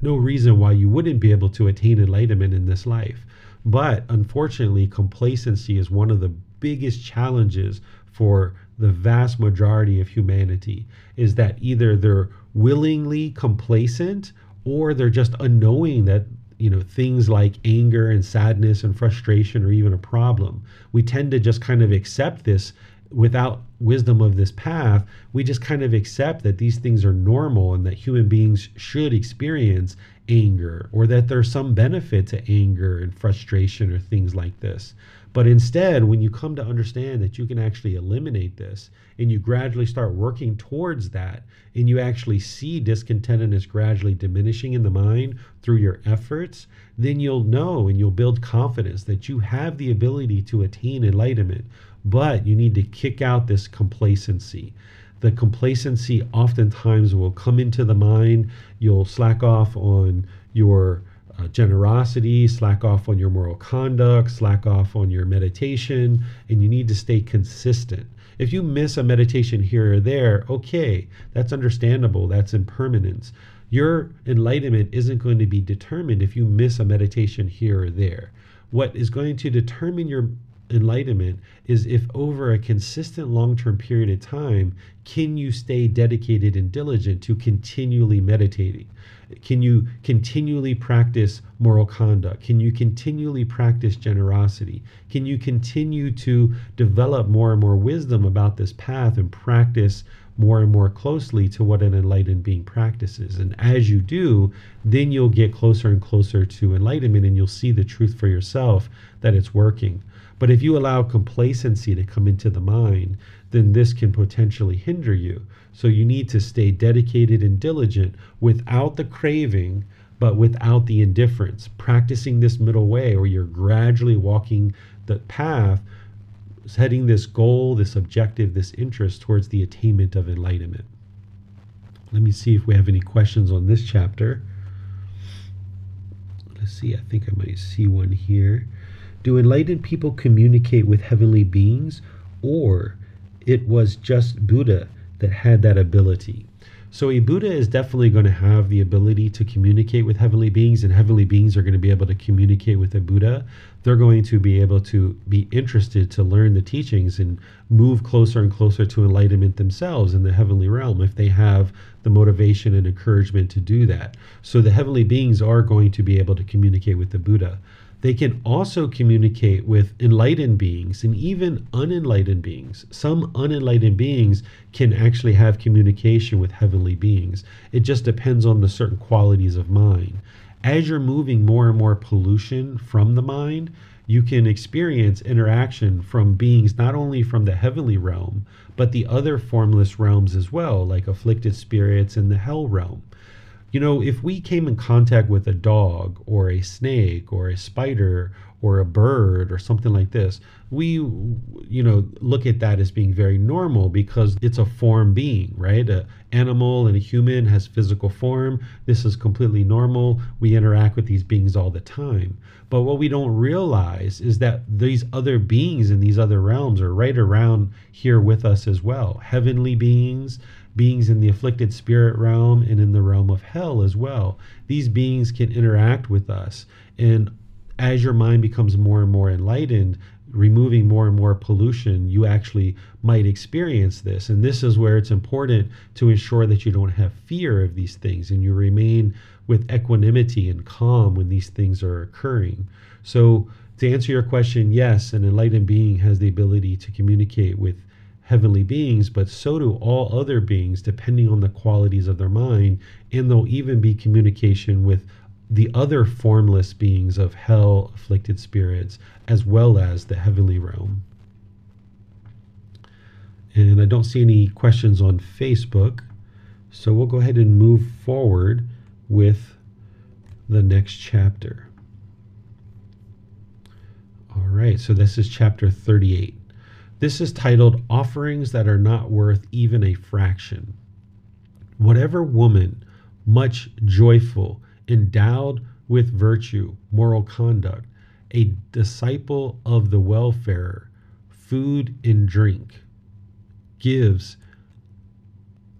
no reason why you wouldn't be able to attain enlightenment in this life. But unfortunately, complacency is one of the biggest challenges for the vast majority of humanity is that either they're willingly complacent or they're just unknowing that you know things like anger and sadness and frustration are even a problem we tend to just kind of accept this without wisdom of this path we just kind of accept that these things are normal and that human beings should experience anger or that there's some benefit to anger and frustration or things like this. But instead, when you come to understand that you can actually eliminate this and you gradually start working towards that and you actually see discontentedness gradually diminishing in the mind through your efforts, then you'll know and you'll build confidence that you have the ability to attain enlightenment. But you need to kick out this complacency the complacency oftentimes will come into the mind. You'll slack off on your uh, generosity, slack off on your moral conduct, slack off on your meditation, and you need to stay consistent. If you miss a meditation here or there, okay, that's understandable, that's impermanence. Your enlightenment isn't going to be determined if you miss a meditation here or there. What is going to determine your enlightenment is if over a consistent long term period of time, can you stay dedicated and diligent to continually meditating? Can you continually practice moral conduct? Can you continually practice generosity? Can you continue to develop more and more wisdom about this path and practice more and more closely to what an enlightened being practices. And as you do, then you'll get closer and closer to enlightenment and you'll see the truth for yourself that it's working. But if you allow complacency to come into the mind, then this can potentially hinder you. So you need to stay dedicated and diligent without the craving, but without the indifference, practicing this middle way where you're gradually walking the path setting this goal, this objective, this interest towards the attainment of enlightenment. Let me see if we have any questions on this chapter. Let's see, I think I might see one here. Do enlightened people communicate with heavenly beings, or it was just Buddha that had that ability? So a Buddha is definitely going to have the ability to communicate with heavenly beings, and heavenly beings are going to be able to communicate with a Buddha. They're going to be able to be interested to learn the teachings and move closer and closer to enlightenment themselves in the heavenly realm if they have the motivation and encouragement to do that. So the heavenly beings are going to be able to communicate with the Buddha. They can also communicate with enlightened beings and even unenlightened beings. Some unenlightened beings can actually have communication with heavenly beings. It just depends on the certain qualities of mind. As you're moving more and more pollution from the mind, you can experience interaction from beings not only from the heavenly realm, but the other formless realms as well, like afflicted spirits in the hell realm. You know, if we came in contact with a dog or a snake or a spider or a bird or something like this, we, you know, look at that as being very normal because it's a form being, right? An animal and a human has physical form. This is completely normal. We interact with these beings all the time. But what we don't realize is that these other beings in these other realms are right around here with us as well. Heavenly beings, beings in the afflicted spirit realm and in the realm of hell as well. These beings can interact with us. And as your mind becomes more and more enlightened, removing more and more pollution, you actually might experience this. And this is where it's important to ensure that you don't have fear of these things and you remain with equanimity and calm when these things are occurring. So, to answer your question, yes, an enlightened being has the ability to communicate with heavenly beings, but so do all other beings, depending on the qualities of their mind. And there'll even be communication with the other formless beings of hell, afflicted spirits, as well as the heavenly realm. And I don't see any questions on Facebook, so we'll go ahead and move forward with the next chapter. All right, so this is chapter 38. This is titled Offerings That Are Not Worth Even a Fraction. Whatever woman, much joyful, endowed with virtue, moral conduct, a disciple of the welfare, food and drink, gives,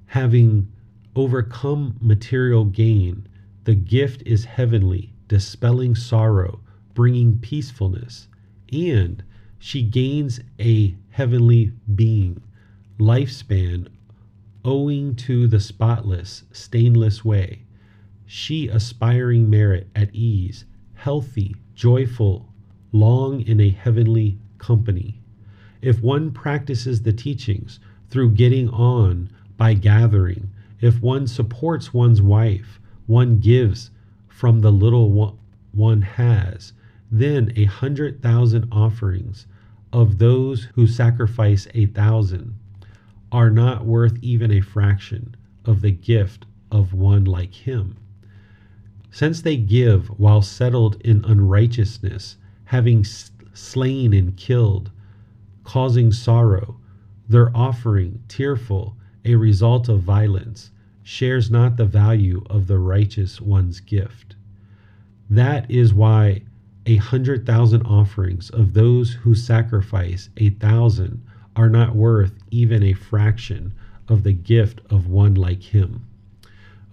having overcome material gain, the gift is heavenly, dispelling sorrow, bringing peacefulness, and she gains a heavenly being, lifespan owing to the spotless, stainless way. She aspiring merit at ease, healthy, joyful, long in a heavenly company. If one practices the teachings through getting on by gathering, if one supports one's wife, one gives from the little one has, then a hundred thousand offerings of those who sacrifice a thousand are not worth even a fraction of the gift of one like him. Since they give while settled in unrighteousness, having slain and killed, causing sorrow, their offering, tearful, a result of violence, shares not the value of the righteous one's gift. That is why a hundred thousand offerings of those who sacrifice a thousand are not worth even a fraction of the gift of one like him.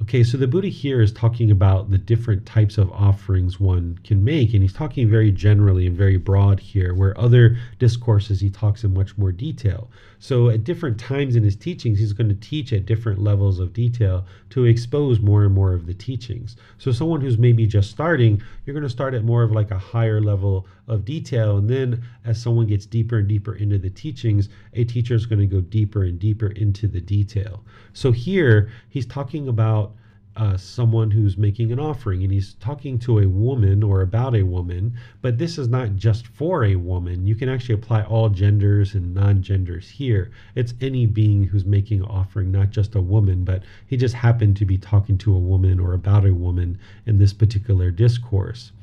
Okay, so the Buddha here is talking about the different types of offerings one can make, and he's talking very generally and very broad here, where other discourses he talks in much more detail. So at different times in his teachings, he's going to teach at different levels of detail to expose more and more of the teachings. So someone who's maybe just starting, you're going to start at more of like a higher level of detail, and then as someone gets deeper and deeper into the teachings, a teacher is going to go deeper and deeper into the detail. So here he's talking about uh, someone who's making an offering and he's talking to a woman or about a woman, but this is not just for a woman. You can actually apply all genders and non genders here. It's any being who's making an offering, not just a woman, but he just happened to be talking to a woman or about a woman in this particular discourse.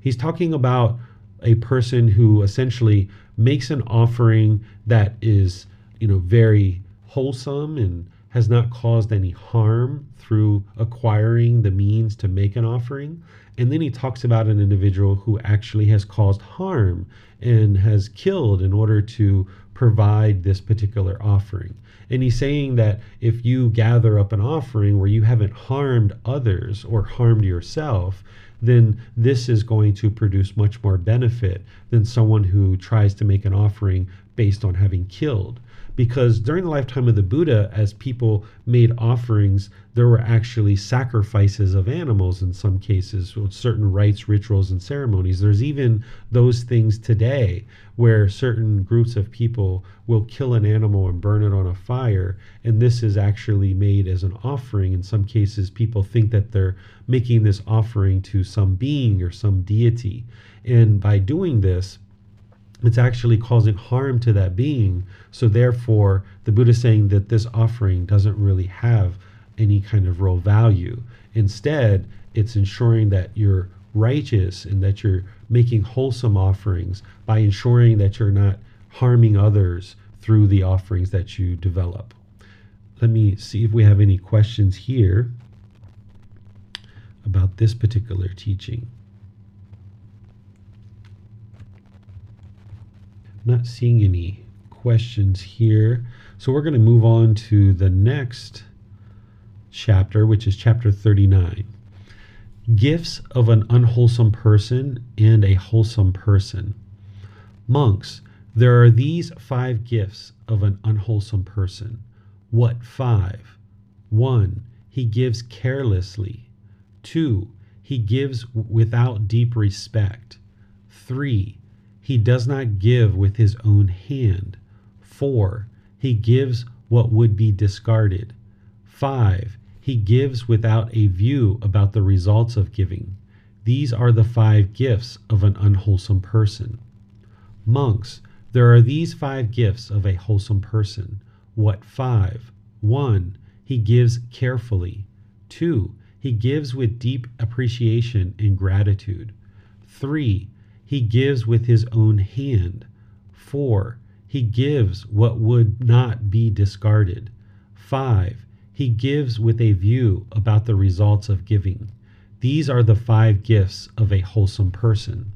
He's talking about a person who essentially makes an offering that is, you know, very wholesome and has not caused any harm through acquiring the means to make an offering. And then he talks about an individual who actually has caused harm and has killed in order to provide this particular offering. And he's saying that if you gather up an offering where you haven't harmed others or harmed yourself, then this is going to produce much more benefit than someone who tries to make an offering based on having killed because during the lifetime of the Buddha, as people made offerings, there were actually sacrifices of animals in some cases, with certain rites, rituals, and ceremonies. There's even those things today where certain groups of people will kill an animal and burn it on a fire, and this is actually made as an offering. In some cases, people think that they're making this offering to some being or some deity. And by doing this, it's actually causing harm to that being. So therefore, the Buddha is saying that this offering doesn't really have any kind of real value. Instead, it's ensuring that you're righteous and that you're making wholesome offerings by ensuring that you're not harming others through the offerings that you develop. Let me see if we have any questions here about this particular teaching. I'm not seeing any questions here. So we're going to move on to the next chapter, which is chapter 39 Gifts of an unwholesome person and a wholesome person. Monks, there are these five gifts of an unwholesome person. What five? One, he gives carelessly. Two, he gives without deep respect. Three, he does not give with his own hand. 4. He gives what would be discarded. 5. He gives without a view about the results of giving. These are the five gifts of an unwholesome person. Monks, there are these five gifts of a wholesome person. What five? 1. He gives carefully. 2. He gives with deep appreciation and gratitude. 3 he gives with his own hand. 4. He gives what would not be discarded. 5. He gives with a view about the results of giving. These are the five gifts of a wholesome person.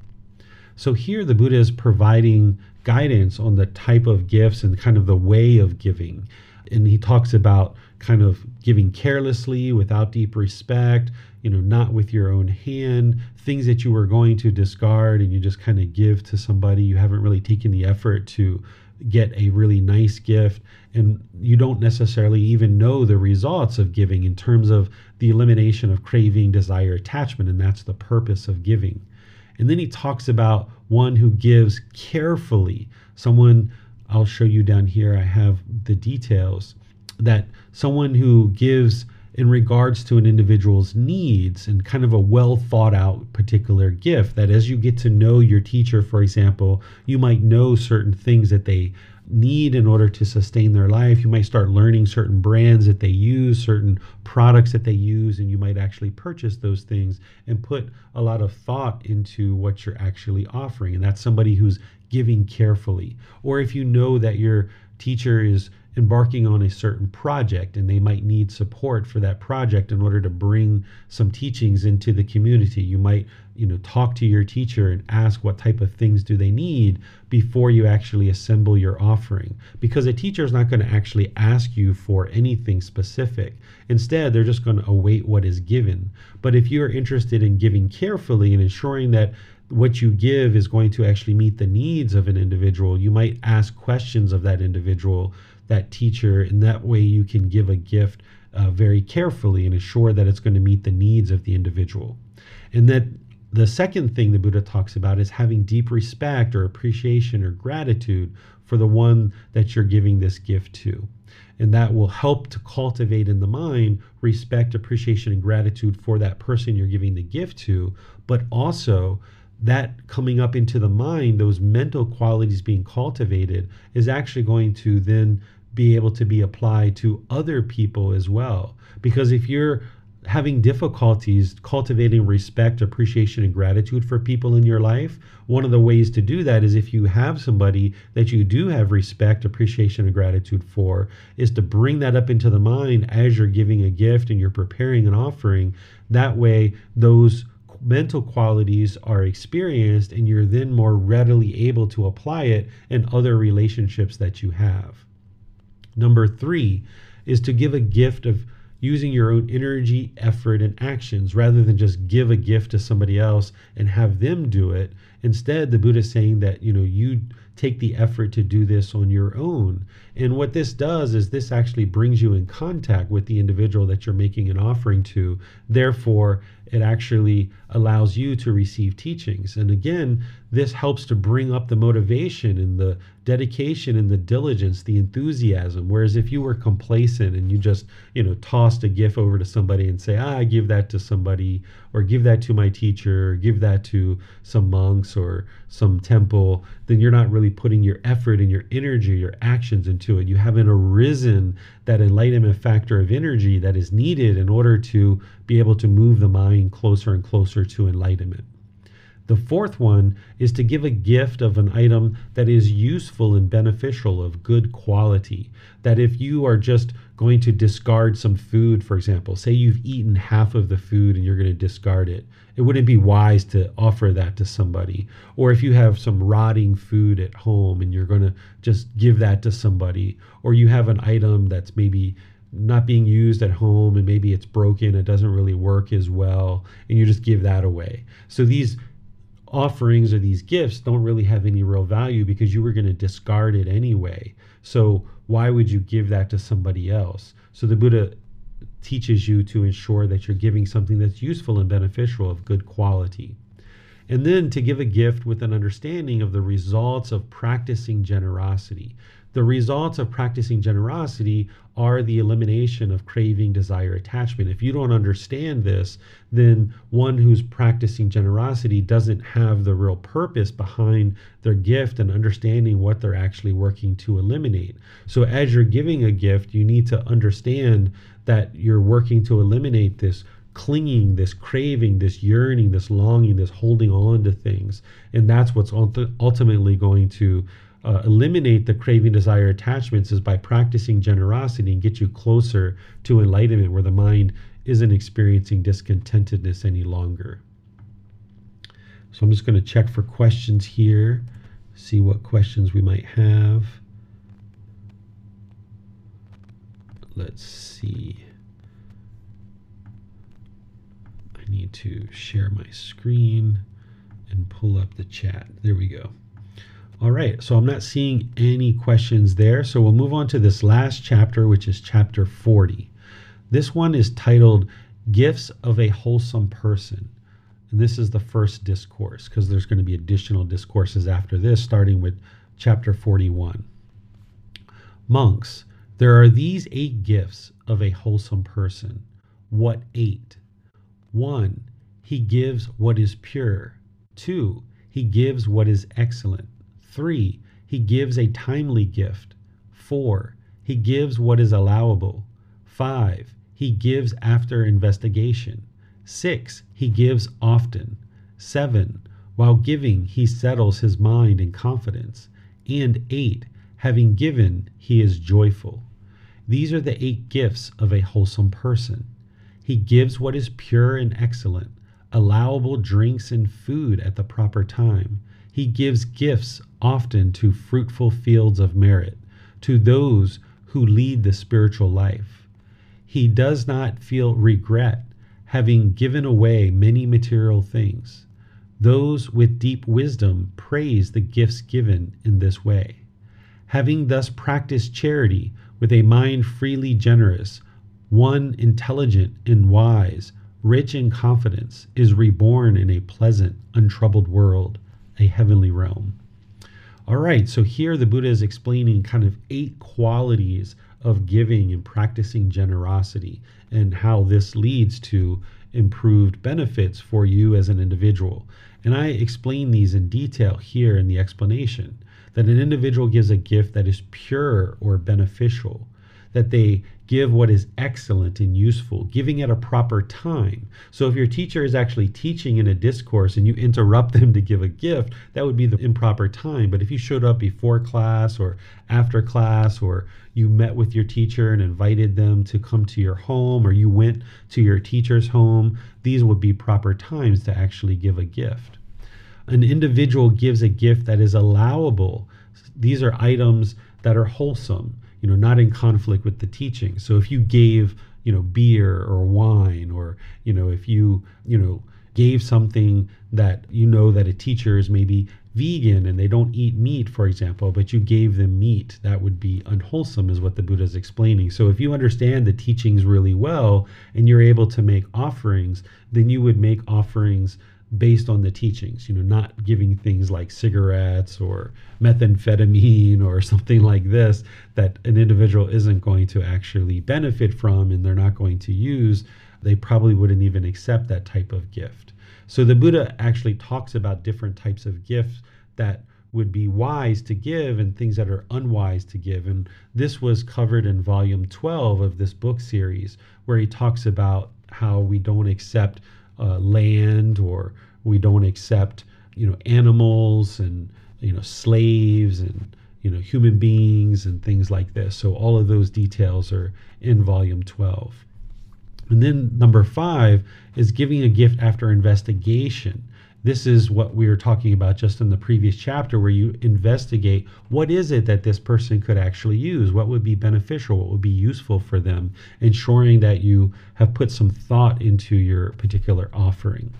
So here the Buddha is providing guidance on the type of gifts and kind of the way of giving. And he talks about kind of giving carelessly without deep respect, you know, not with your own hand, things that you were going to discard and you just kind of give to somebody. You haven't really taken the effort to get a really nice gift and you don't necessarily even know the results of giving in terms of the elimination of craving, desire, attachment, and that's the purpose of giving. And then he talks about one who gives carefully. Someone, I'll show you down here, I have the details, that someone who gives in regards to an individual's needs and kind of a well thought out particular gift that as you get to know your teacher for example you might know certain things that they need in order to sustain their life. You might start learning certain brands that they use certain products that they use and you might actually purchase those things and put a lot of thought into what you're actually offering. And that's somebody who's giving carefully. Or if you know that your teacher is embarking on a certain project and they might need support for that project in order to bring some teachings into the community. You might you know talk to your teacher and ask what type of things do they need before you actually assemble your offering. Because a teacher is not going to actually ask you for anything specific. Instead they're just going to await what is given. But if you're interested in giving carefully and ensuring that what you give is going to actually meet the needs of an individual you might ask questions of that individual that teacher and that way you can give a gift uh, very carefully and ensure that it's going to meet the needs of the individual. And that the second thing the buddha talks about is having deep respect or appreciation or gratitude for the one that you're giving this gift to. And that will help to cultivate in the mind respect appreciation and gratitude for that person you're giving the gift to but also that coming up into the mind, those mental qualities being cultivated, is actually going to then be able to be applied to other people as well. Because if you're having difficulties cultivating respect, appreciation, and gratitude for people in your life, one of the ways to do that is if you have somebody that you do have respect, appreciation, and gratitude for, is to bring that up into the mind as you're giving a gift and you're preparing an offering. That way, those mental qualities are experienced and you're then more readily able to apply it in other relationships that you have. Number three is to give a gift of using your own energy, effort, and actions rather than just give a gift to somebody else and have them do it. Instead, the Buddha is saying that, you know, you take the effort to do this on your own. And what this does is this actually brings you in contact with the individual that you're making an offering to. Therefore, it actually allows you to receive teachings. And again, this helps to bring up the motivation and the dedication and the diligence, the enthusiasm. Whereas if you were complacent and you just, you know, tossed a gift over to somebody and say, ah, I give that to somebody, or give that to my teacher, or give that to some monks or some temple, then you're not really putting your effort and your energy, your actions into it. You haven't arisen that enlightenment factor of energy that is needed in order to be able to move the mind closer and closer to enlightenment. The fourth one is to give a gift of an item that is useful and beneficial, of good quality. That if you are just going to discard some food, for example, say you've eaten half of the food and you're going to discard it, it wouldn't be wise to offer that to somebody. Or if you have some rotting food at home and you're going to just give that to somebody, or you have an item that's maybe not being used at home and maybe it's broken, it doesn't really work as well, and you just give that away. So these offerings or these gifts don't really have any real value because you were going to discard it anyway. So why would you give that to somebody else? So the Buddha teaches you to ensure that you're giving something that's useful and beneficial of good quality. And then to give a gift with an understanding of the results of practicing generosity. The results of practicing generosity are the elimination of craving, desire, attachment. If you don't understand this, then one who's practicing generosity doesn't have the real purpose behind their gift and understanding what they're actually working to eliminate. So, as you're giving a gift, you need to understand that you're working to eliminate this clinging, this craving, this yearning, this longing, this holding on to things. And that's what's ultimately going to uh, eliminate the craving, desire, attachments is by practicing generosity and get you closer to enlightenment where the mind isn't experiencing discontentedness any longer. So I'm just going to check for questions here, see what questions we might have. Let's see. I need to share my screen and pull up the chat. There we go. All right, so I'm not seeing any questions there. So we'll move on to this last chapter, which is chapter 40. This one is titled Gifts of a Wholesome Person. And this is the first discourse because there's going to be additional discourses after this, starting with chapter 41. Monks, there are these eight gifts of a wholesome person. What eight? One, he gives what is pure. Two, he gives what is excellent. Three, he gives a timely gift. Four, he gives what is allowable. Five, he gives after investigation. Six, he gives often. Seven, while giving, he settles his mind in confidence. And eight, Having given, he is joyful. These are the eight gifts of a wholesome person. He gives what is pure and excellent, allowable drinks and food at the proper time. He gives gifts often to fruitful fields of merit, to those who lead the spiritual life. He does not feel regret having given away many material things. Those with deep wisdom praise the gifts given in this way. Having thus practiced charity with a mind freely generous, one intelligent and wise, rich in confidence, is reborn in a pleasant, untroubled world, a heavenly realm. All right, so here the Buddha is explaining kind of eight qualities of giving and practicing generosity and how this leads to improved benefits for you as an individual. And I explain these in detail here in the explanation that an individual gives a gift that is pure or beneficial, that they give what is excellent and useful, giving at a proper time. So if your teacher is actually teaching in a discourse and you interrupt them to give a gift, that would be the improper time. But if you showed up before class or after class, or you met with your teacher and invited them to come to your home, or you went to your teacher's home, these would be proper times to actually give a gift. An individual gives a gift that is allowable. These are items that are wholesome you know, not in conflict with the teaching. So if you gave, you know, beer or wine, or you know, if you, you know, gave something that you know that a teacher is maybe vegan and they don't eat meat, for example, but you gave them meat, that would be unwholesome, is what the Buddha is explaining. So if you understand the teachings really well and you're able to make offerings, then you would make offerings based on the teachings, you know, not giving things like cigarettes or methamphetamine or something like this that an individual isn't going to actually benefit from and they're not going to use, they probably wouldn't even accept that type of gift. So the Buddha actually talks about different types of gifts that would be wise to give and things that are unwise to give. And this was covered in volume 12 of this book series, where he talks about how we don't accept uh, land or we don't accept you know animals and you know slaves and you know human beings and things like this. So all of those details are in volume 12 and then number 5 is giving a gift after investigation this is what we were talking about just in the previous chapter where you investigate what is it that this person could actually use? What would be beneficial? What would be useful for them? Ensuring that you have put some thought into your particular offering.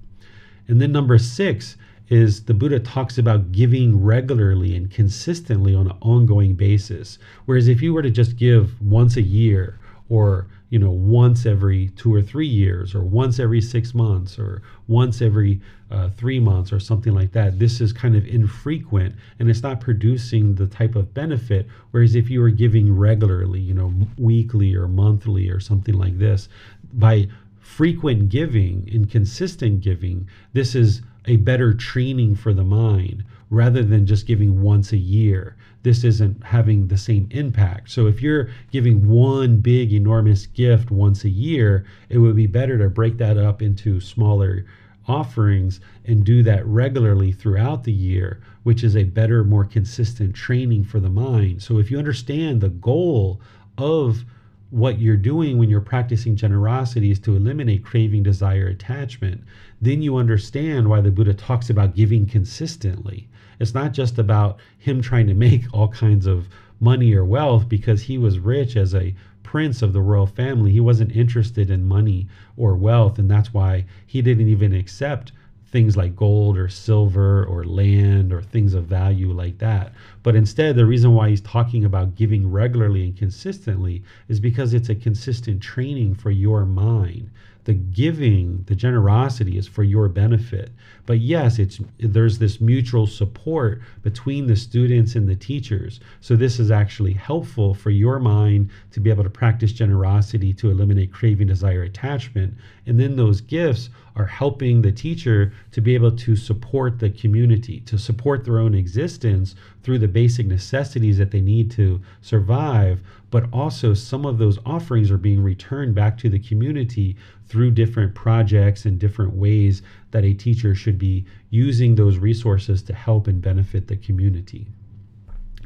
And then number six is the buddha talks about giving regularly and consistently on an ongoing basis. Whereas if you were to just give once a year or you know once every two or three years or once every six months or once every uh, three months or something like that this is kind of infrequent and it's not producing the type of benefit whereas if you were giving regularly you know weekly or monthly or something like this by frequent giving and consistent giving this is a better training for the mind rather than just giving once a year. This isn't having the same impact. So if you're giving one big, enormous gift once a year, it would be better to break that up into smaller offerings and do that regularly throughout the year, which is a better, more consistent training for the mind. So if you understand the goal of what you're doing when you're practicing generosity is to eliminate craving, desire, attachment, then you understand why the Buddha talks about giving consistently. It's not just about him trying to make all kinds of money or wealth because he was rich as a prince of the royal family. He wasn't interested in money or wealth, and that's why he didn't even accept things like gold or silver or land or things of value like that. But instead, the reason why he's talking about giving regularly and consistently is because it's a consistent training for your mind the giving, the generosity is for your benefit. But yes, it's there's this mutual support between the students and the teachers. So this is actually helpful for your mind to be able to practice generosity to eliminate craving, desire, attachment. And then those gifts are helping the teacher to be able to support the community, to support their own existence through the basic necessities that they need to survive. But also, some of those offerings are being returned back to the community through different projects and different ways that a teacher should be using those resources to help and benefit the community.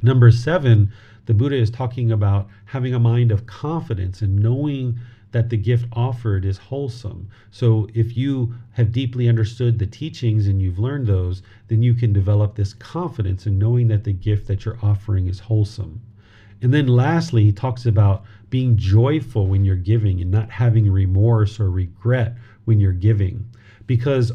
Number seven, the Buddha is talking about having a mind of confidence and knowing that the gift offered is wholesome. So if you have deeply understood the teachings and you've learned those, then you can develop this confidence in knowing that the gift that you're offering is wholesome. And then lastly, he talks about being joyful when you're giving and not having remorse or regret when you're giving. Because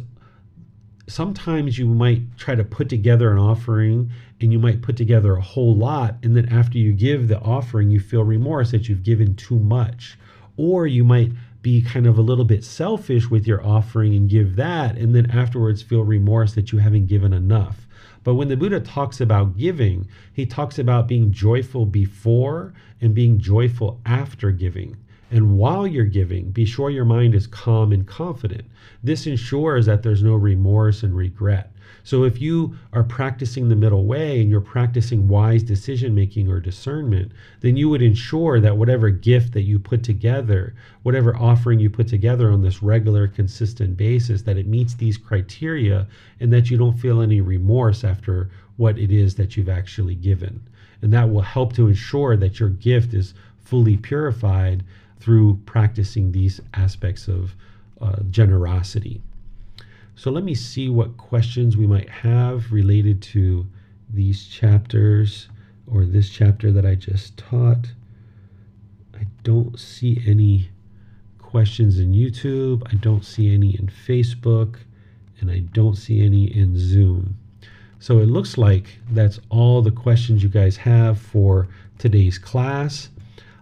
sometimes you might try to put together an offering and you might put together a whole lot. And then after you give the offering, you feel remorse that you've given too much or you might be kind of a little bit selfish with your offering and give that, and then afterwards feel remorse that you haven't given enough. But when the Buddha talks about giving, he talks about being joyful before and being joyful after giving. And while you're giving, be sure your mind is calm and confident. This ensures that there's no remorse and regret. So if you are practicing the middle way and you're practicing wise decision making or discernment, then you would ensure that whatever gift that you put together, whatever offering you put together on this regular, consistent basis, that it meets these criteria and that you don't feel any remorse after what it is that you've actually given. And that will help to ensure that your gift is fully purified through practicing these aspects of uh, generosity. So let me see what questions we might have related to these chapters or this chapter that I just taught. I don't see any questions in YouTube. I don't see any in Facebook. And I don't see any in Zoom. So it looks like that's all the questions you guys have for today's class.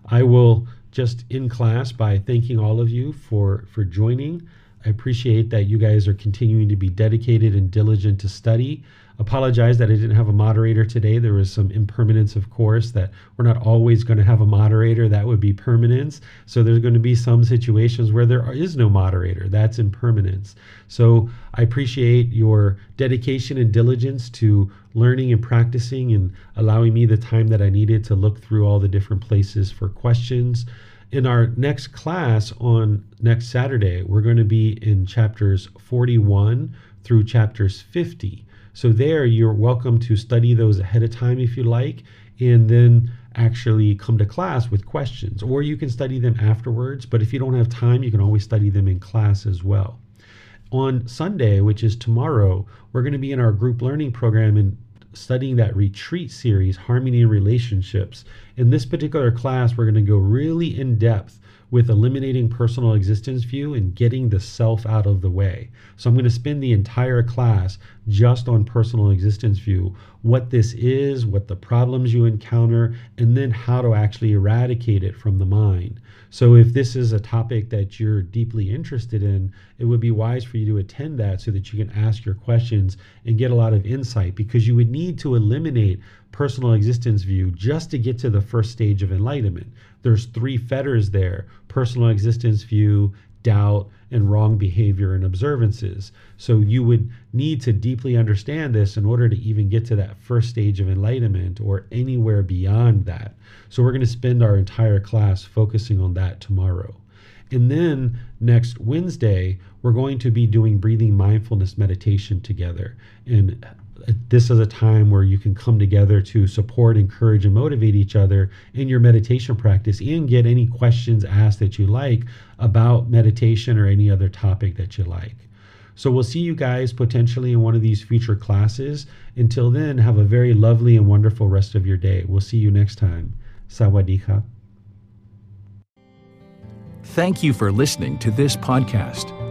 I will just in class by thanking all of you for, for joining. I appreciate that you guys are continuing to be dedicated and diligent to study. Apologize that I didn't have a moderator today. There was some impermanence, of course, that we're not always going to have a moderator. That would be permanence. So there's going to be some situations where there is no moderator. That's impermanence. So I appreciate your dedication and diligence to learning and practicing and allowing me the time that I needed to look through all the different places for questions in our next class on next Saturday, we're going to be in chapters 41 through chapters 50. So, there you're welcome to study those ahead of time if you like, and then actually come to class with questions. Or you can study them afterwards, but if you don't have time, you can always study them in class as well. On Sunday, which is tomorrow, we're going to be in our group learning program and studying that retreat series, Harmony and Relationships. In this particular class, we're going to go really in depth with eliminating personal existence view and getting the self out of the way. So I'm going to spend the entire class just on personal existence view, what this is, what the problems you encounter, and then how to actually eradicate it from the mind. So if this is a topic that you're deeply interested in, it would be wise for you to attend that so that you can ask your questions and get a lot of insight because you would need to eliminate personal existence view just to get to the first stage of enlightenment. There's three fetters there personal existence view, doubt, and wrong behavior and observances. So you would need to deeply understand this in order to even get to that first stage of enlightenment or anywhere beyond that. So we're going to spend our entire class focusing on that tomorrow. And then next Wednesday, we're going to be doing breathing mindfulness meditation together. And this is a time where you can come together to support, encourage, and motivate each other in your meditation practice and get any questions asked that you like about meditation or any other topic that you like. So we'll see you guys potentially in one of these future classes. Until then, have a very lovely and wonderful rest of your day. We'll see you next time. Sawadee Thank you for listening to this podcast.